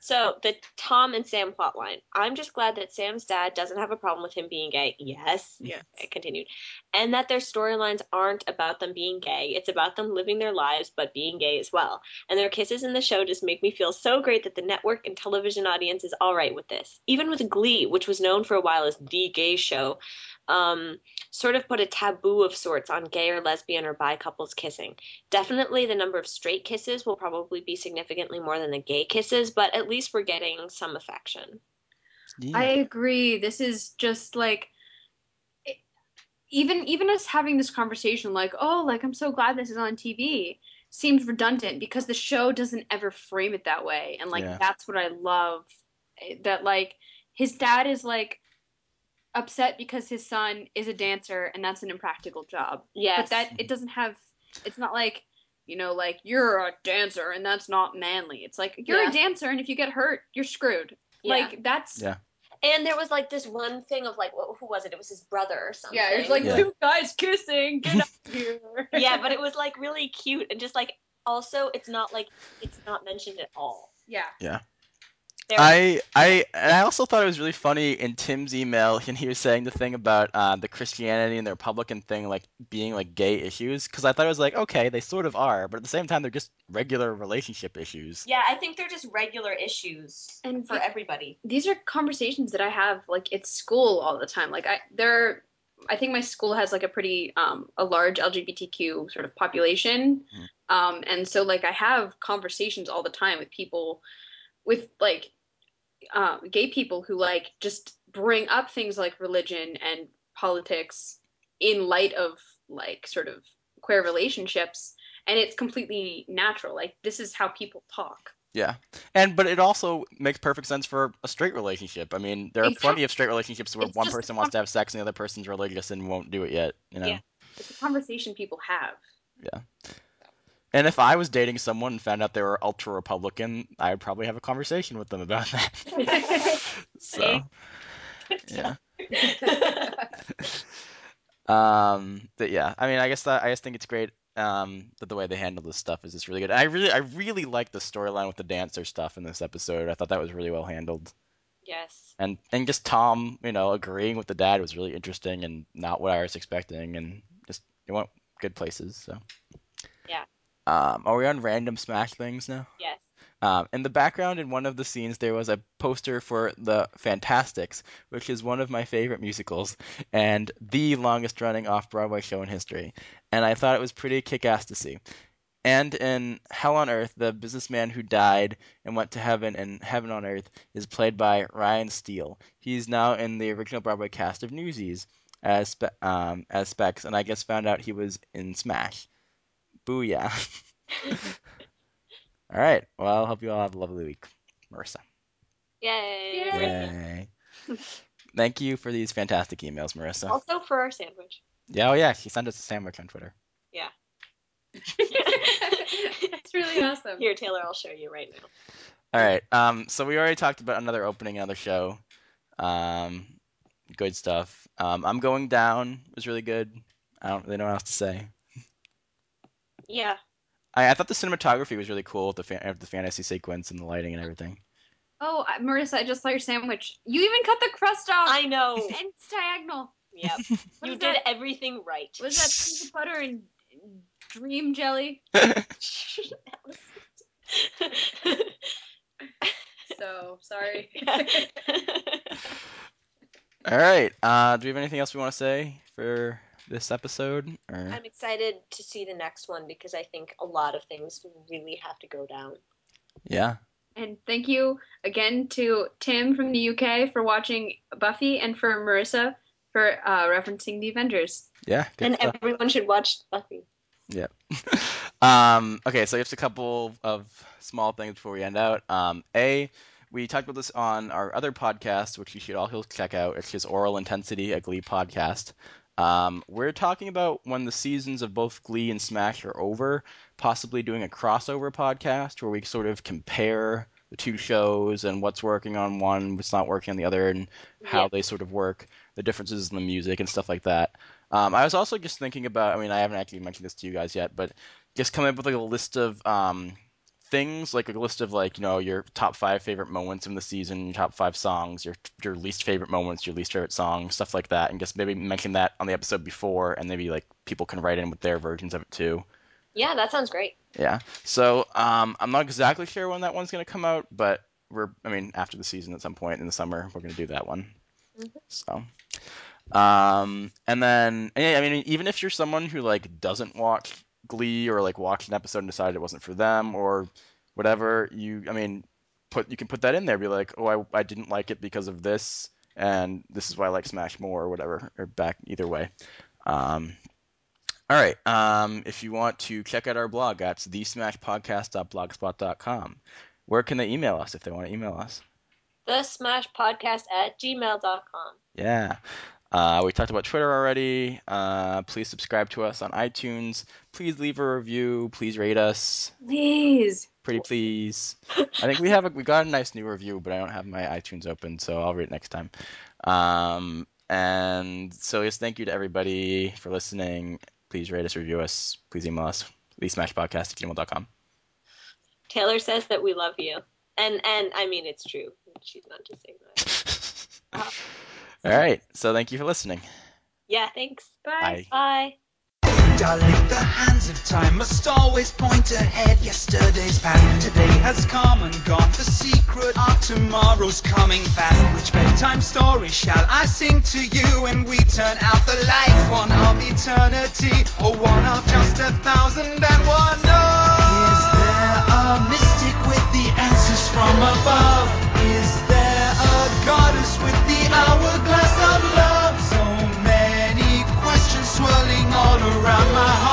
S4: So the Tom and Sam plotline. I'm just glad that Sam's dad doesn't have a problem with him being gay. Yes.
S5: Yes.
S4: I continued. And that their storylines aren't about them being gay. It's about them living their lives but being gay as well. And their kisses in the show just make me feel so great that the network and television audience is all right with this. Even with Glee, which was known for a while as the gay show, um, sort of put a taboo of sorts on gay or lesbian or bi couples kissing. Definitely the number of straight kisses will probably be significantly more than the gay kisses, but at least we're getting some affection.
S3: Yeah.
S5: I agree. This is just like it- even even us having this conversation like, "Oh, like I'm so glad this is on TV." seems redundant because the show doesn't ever frame it that way. And like
S3: Yeah.
S5: that's what I love eh, that like his dad is like upset because his son is a dancer and that's an impractical job.
S4: Yes.
S5: But that it doesn't have it's not like you know, like you're a dancer and that's not manly. It's like you're
S4: Yeah.
S5: a dancer and if you get hurt, you're screwed.
S4: Yeah.
S5: Like that's
S3: Yeah.
S4: And there was like this one thing of like, wh- who was it? It was his brother or something.
S5: Yeah, it's like
S3: Yeah.
S5: two guys kissing. Get out here. <laughs>
S4: yeah, but it was like really cute and just like also it's not like it's not mentioned at all.
S5: Yeah. Yeah.
S4: There-
S3: I I and I also thought it was really funny in Tim's email <laughs> when he was saying the thing about uh, the Christianity and the Republican thing like being like gay issues because I thought it was like okay they sort of are but at the same time they're just regular relationship issues.
S4: yeah, I think they're just regular issues
S5: And
S4: for
S5: the-
S4: everybody.
S5: these are conversations that I have like at school all the time. Like I there I think my school has like a pretty um a large LGBTQ sort of population.
S3: Mhm.
S5: Um and so like I have conversations all the time with people with like um, gay people who like just bring up things like religion and politics in light of like sort of queer relationships and it's completely natural like this is how people talk
S3: Yeah, and but it also makes perfect sense for a straight relationship. I mean, there are plenty of straight relationships where
S5: It's
S3: one person wants to have sex and the other person's religious and won't do it yet. You know.
S4: Yeah.
S5: it's a conversation people have
S3: And if I was dating someone and found out they were ultra Republican, I would probably have a conversation with them about that. <laughs> so, yeah. <laughs> Um, but yeah, I mean, I guess that I just think it's great. Um, that the way they handle this stuff is just really good. I really, I really like the storyline with the dancer stuff in this episode. I thought that was really well handled.
S4: yes.
S3: and and just Tom, you know, agreeing with the dad was really interesting and not what I was expecting, and just it went good places. So. Um, are we on random Smash things now?
S4: Yes.
S3: Um, in the background, in one of the scenes, there was a poster for the Fantasticks, which is one of my favorite musicals and the longest-running off-Broadway show in history. And I thought it was pretty kick-ass to see. And in Hell on Earth, the businessman who died and went to heaven and Heaven on Earth is played by Ryan Steele. He's now in the original Broadway cast of Newsies as um, as Specs, and I just found out he was in Smash. Booyah! <laughs> <laughs> all right. Well, I hope you all have a lovely week, Marissa.
S4: Yay.
S5: Yay.
S3: Yay! Thank you for these fantastic emails, Marissa.
S4: Also for our sandwich.
S3: Yeah, oh yeah, she sent us a sandwich on Twitter. Yeah. <laughs>
S5: it's really awesome
S4: Here, Taylor, I'll show you right now.
S3: All right. Um, so we already talked about another opening, another show. Um, good stuff. Um, I'm going down was really good. I don't really know what else to say.
S4: Yeah.
S3: I, I thought the cinematography was really cool with the fan, the fantasy sequence and the lighting and everything.
S5: oh I- marissa i just saw your sandwich you even cut the crust off
S4: I know.
S5: and <laughs> it's diagonal
S4: Yep. <laughs> You did
S5: that?
S4: everything right.
S5: was that peanut <laughs> butter and dream jelly so sorry
S3: All right. Uh, do we have anything else we want to say for this episode? Or
S4: I'm excited to see the next one because I think a lot of things really have to go down.
S3: yeah,
S5: And thank you again to Tim from the UK for watching Buffy and for Marissa for uh, referencing the Avengers.
S3: yeah.
S4: And
S3: stuff.
S4: everyone should watch Buffy. <laughs>
S3: um, okay, so just a couple of small things before we end out. Um, a, we talked about this on our other podcast, which you should all check out. It's just Aural Intensity, a Glee podcast. Um, we're talking about when the seasons of both Glee and Smash are over, possibly doing a crossover podcast where we sort of compare the two shows and what's working on one, what's not working on the other, and how
S4: Yeah.
S3: they sort of work, the differences in the music and stuff like that. Um, I was also just thinking about, I mean, I haven't actually mentioned this to you guys yet, but just coming up with like a list of um, things, like a list of like, you know, your top five favorite moments in the season, your top five songs, your your least favorite moments, your least favorite songs, stuff like that, and just maybe mention that on the episode before, and maybe like people can write in with their versions of it too.
S4: Yeah, that sounds great.
S3: Yeah. So um, I'm not exactly sure when that one's gonna come out, but we're, I mean, after the season at some point in the summer, we're gonna do that one.
S4: Mhm.
S3: So. Um, and then, yeah, I mean, even if you're someone who like doesn't watch Glee or like watched an episode and decided it wasn't for them or whatever, you, I mean, put you can put that in there. Be like, oh, I, I didn't like it because of this, and this is why I like Smash more or whatever, or back either way. Um, all right. Um, if you want to check out our blog, that's thesmashpodcast.blogspot.com. Where can they email us if they want to email us?
S4: The Smash Podcast at gmail.com.
S3: Yeah. Uh, we talked about Twitter already. Uh, please subscribe to us on iTunes. Please leave a review. Please rate us.
S5: Please.
S3: Pretty please. I think we have a, we got a nice new review, but I don't have my iTunes open, so I'll read it next time. Um, and so yes, thank you to everybody for listening. Please rate us, review us. Please email us. TheSmashPodcast at gmail.com.
S4: Taylor says that we love you. And and I mean it's true. She's not just saying that. <laughs>
S3: All right. So thank you for listening.
S4: Yeah, thanks.
S5: Bye.
S3: Bye.
S1: Darling, the hands of time must always point ahead. Yesterday's past, today has come and gone. The secret of tomorrow's coming fast. Which bedtime story shall I sing to you when we turn out the? One of eternity, or one of just a thousand and one? Is there a mystic with the answers from above? Is there a goddess with the hourglass? around my heart.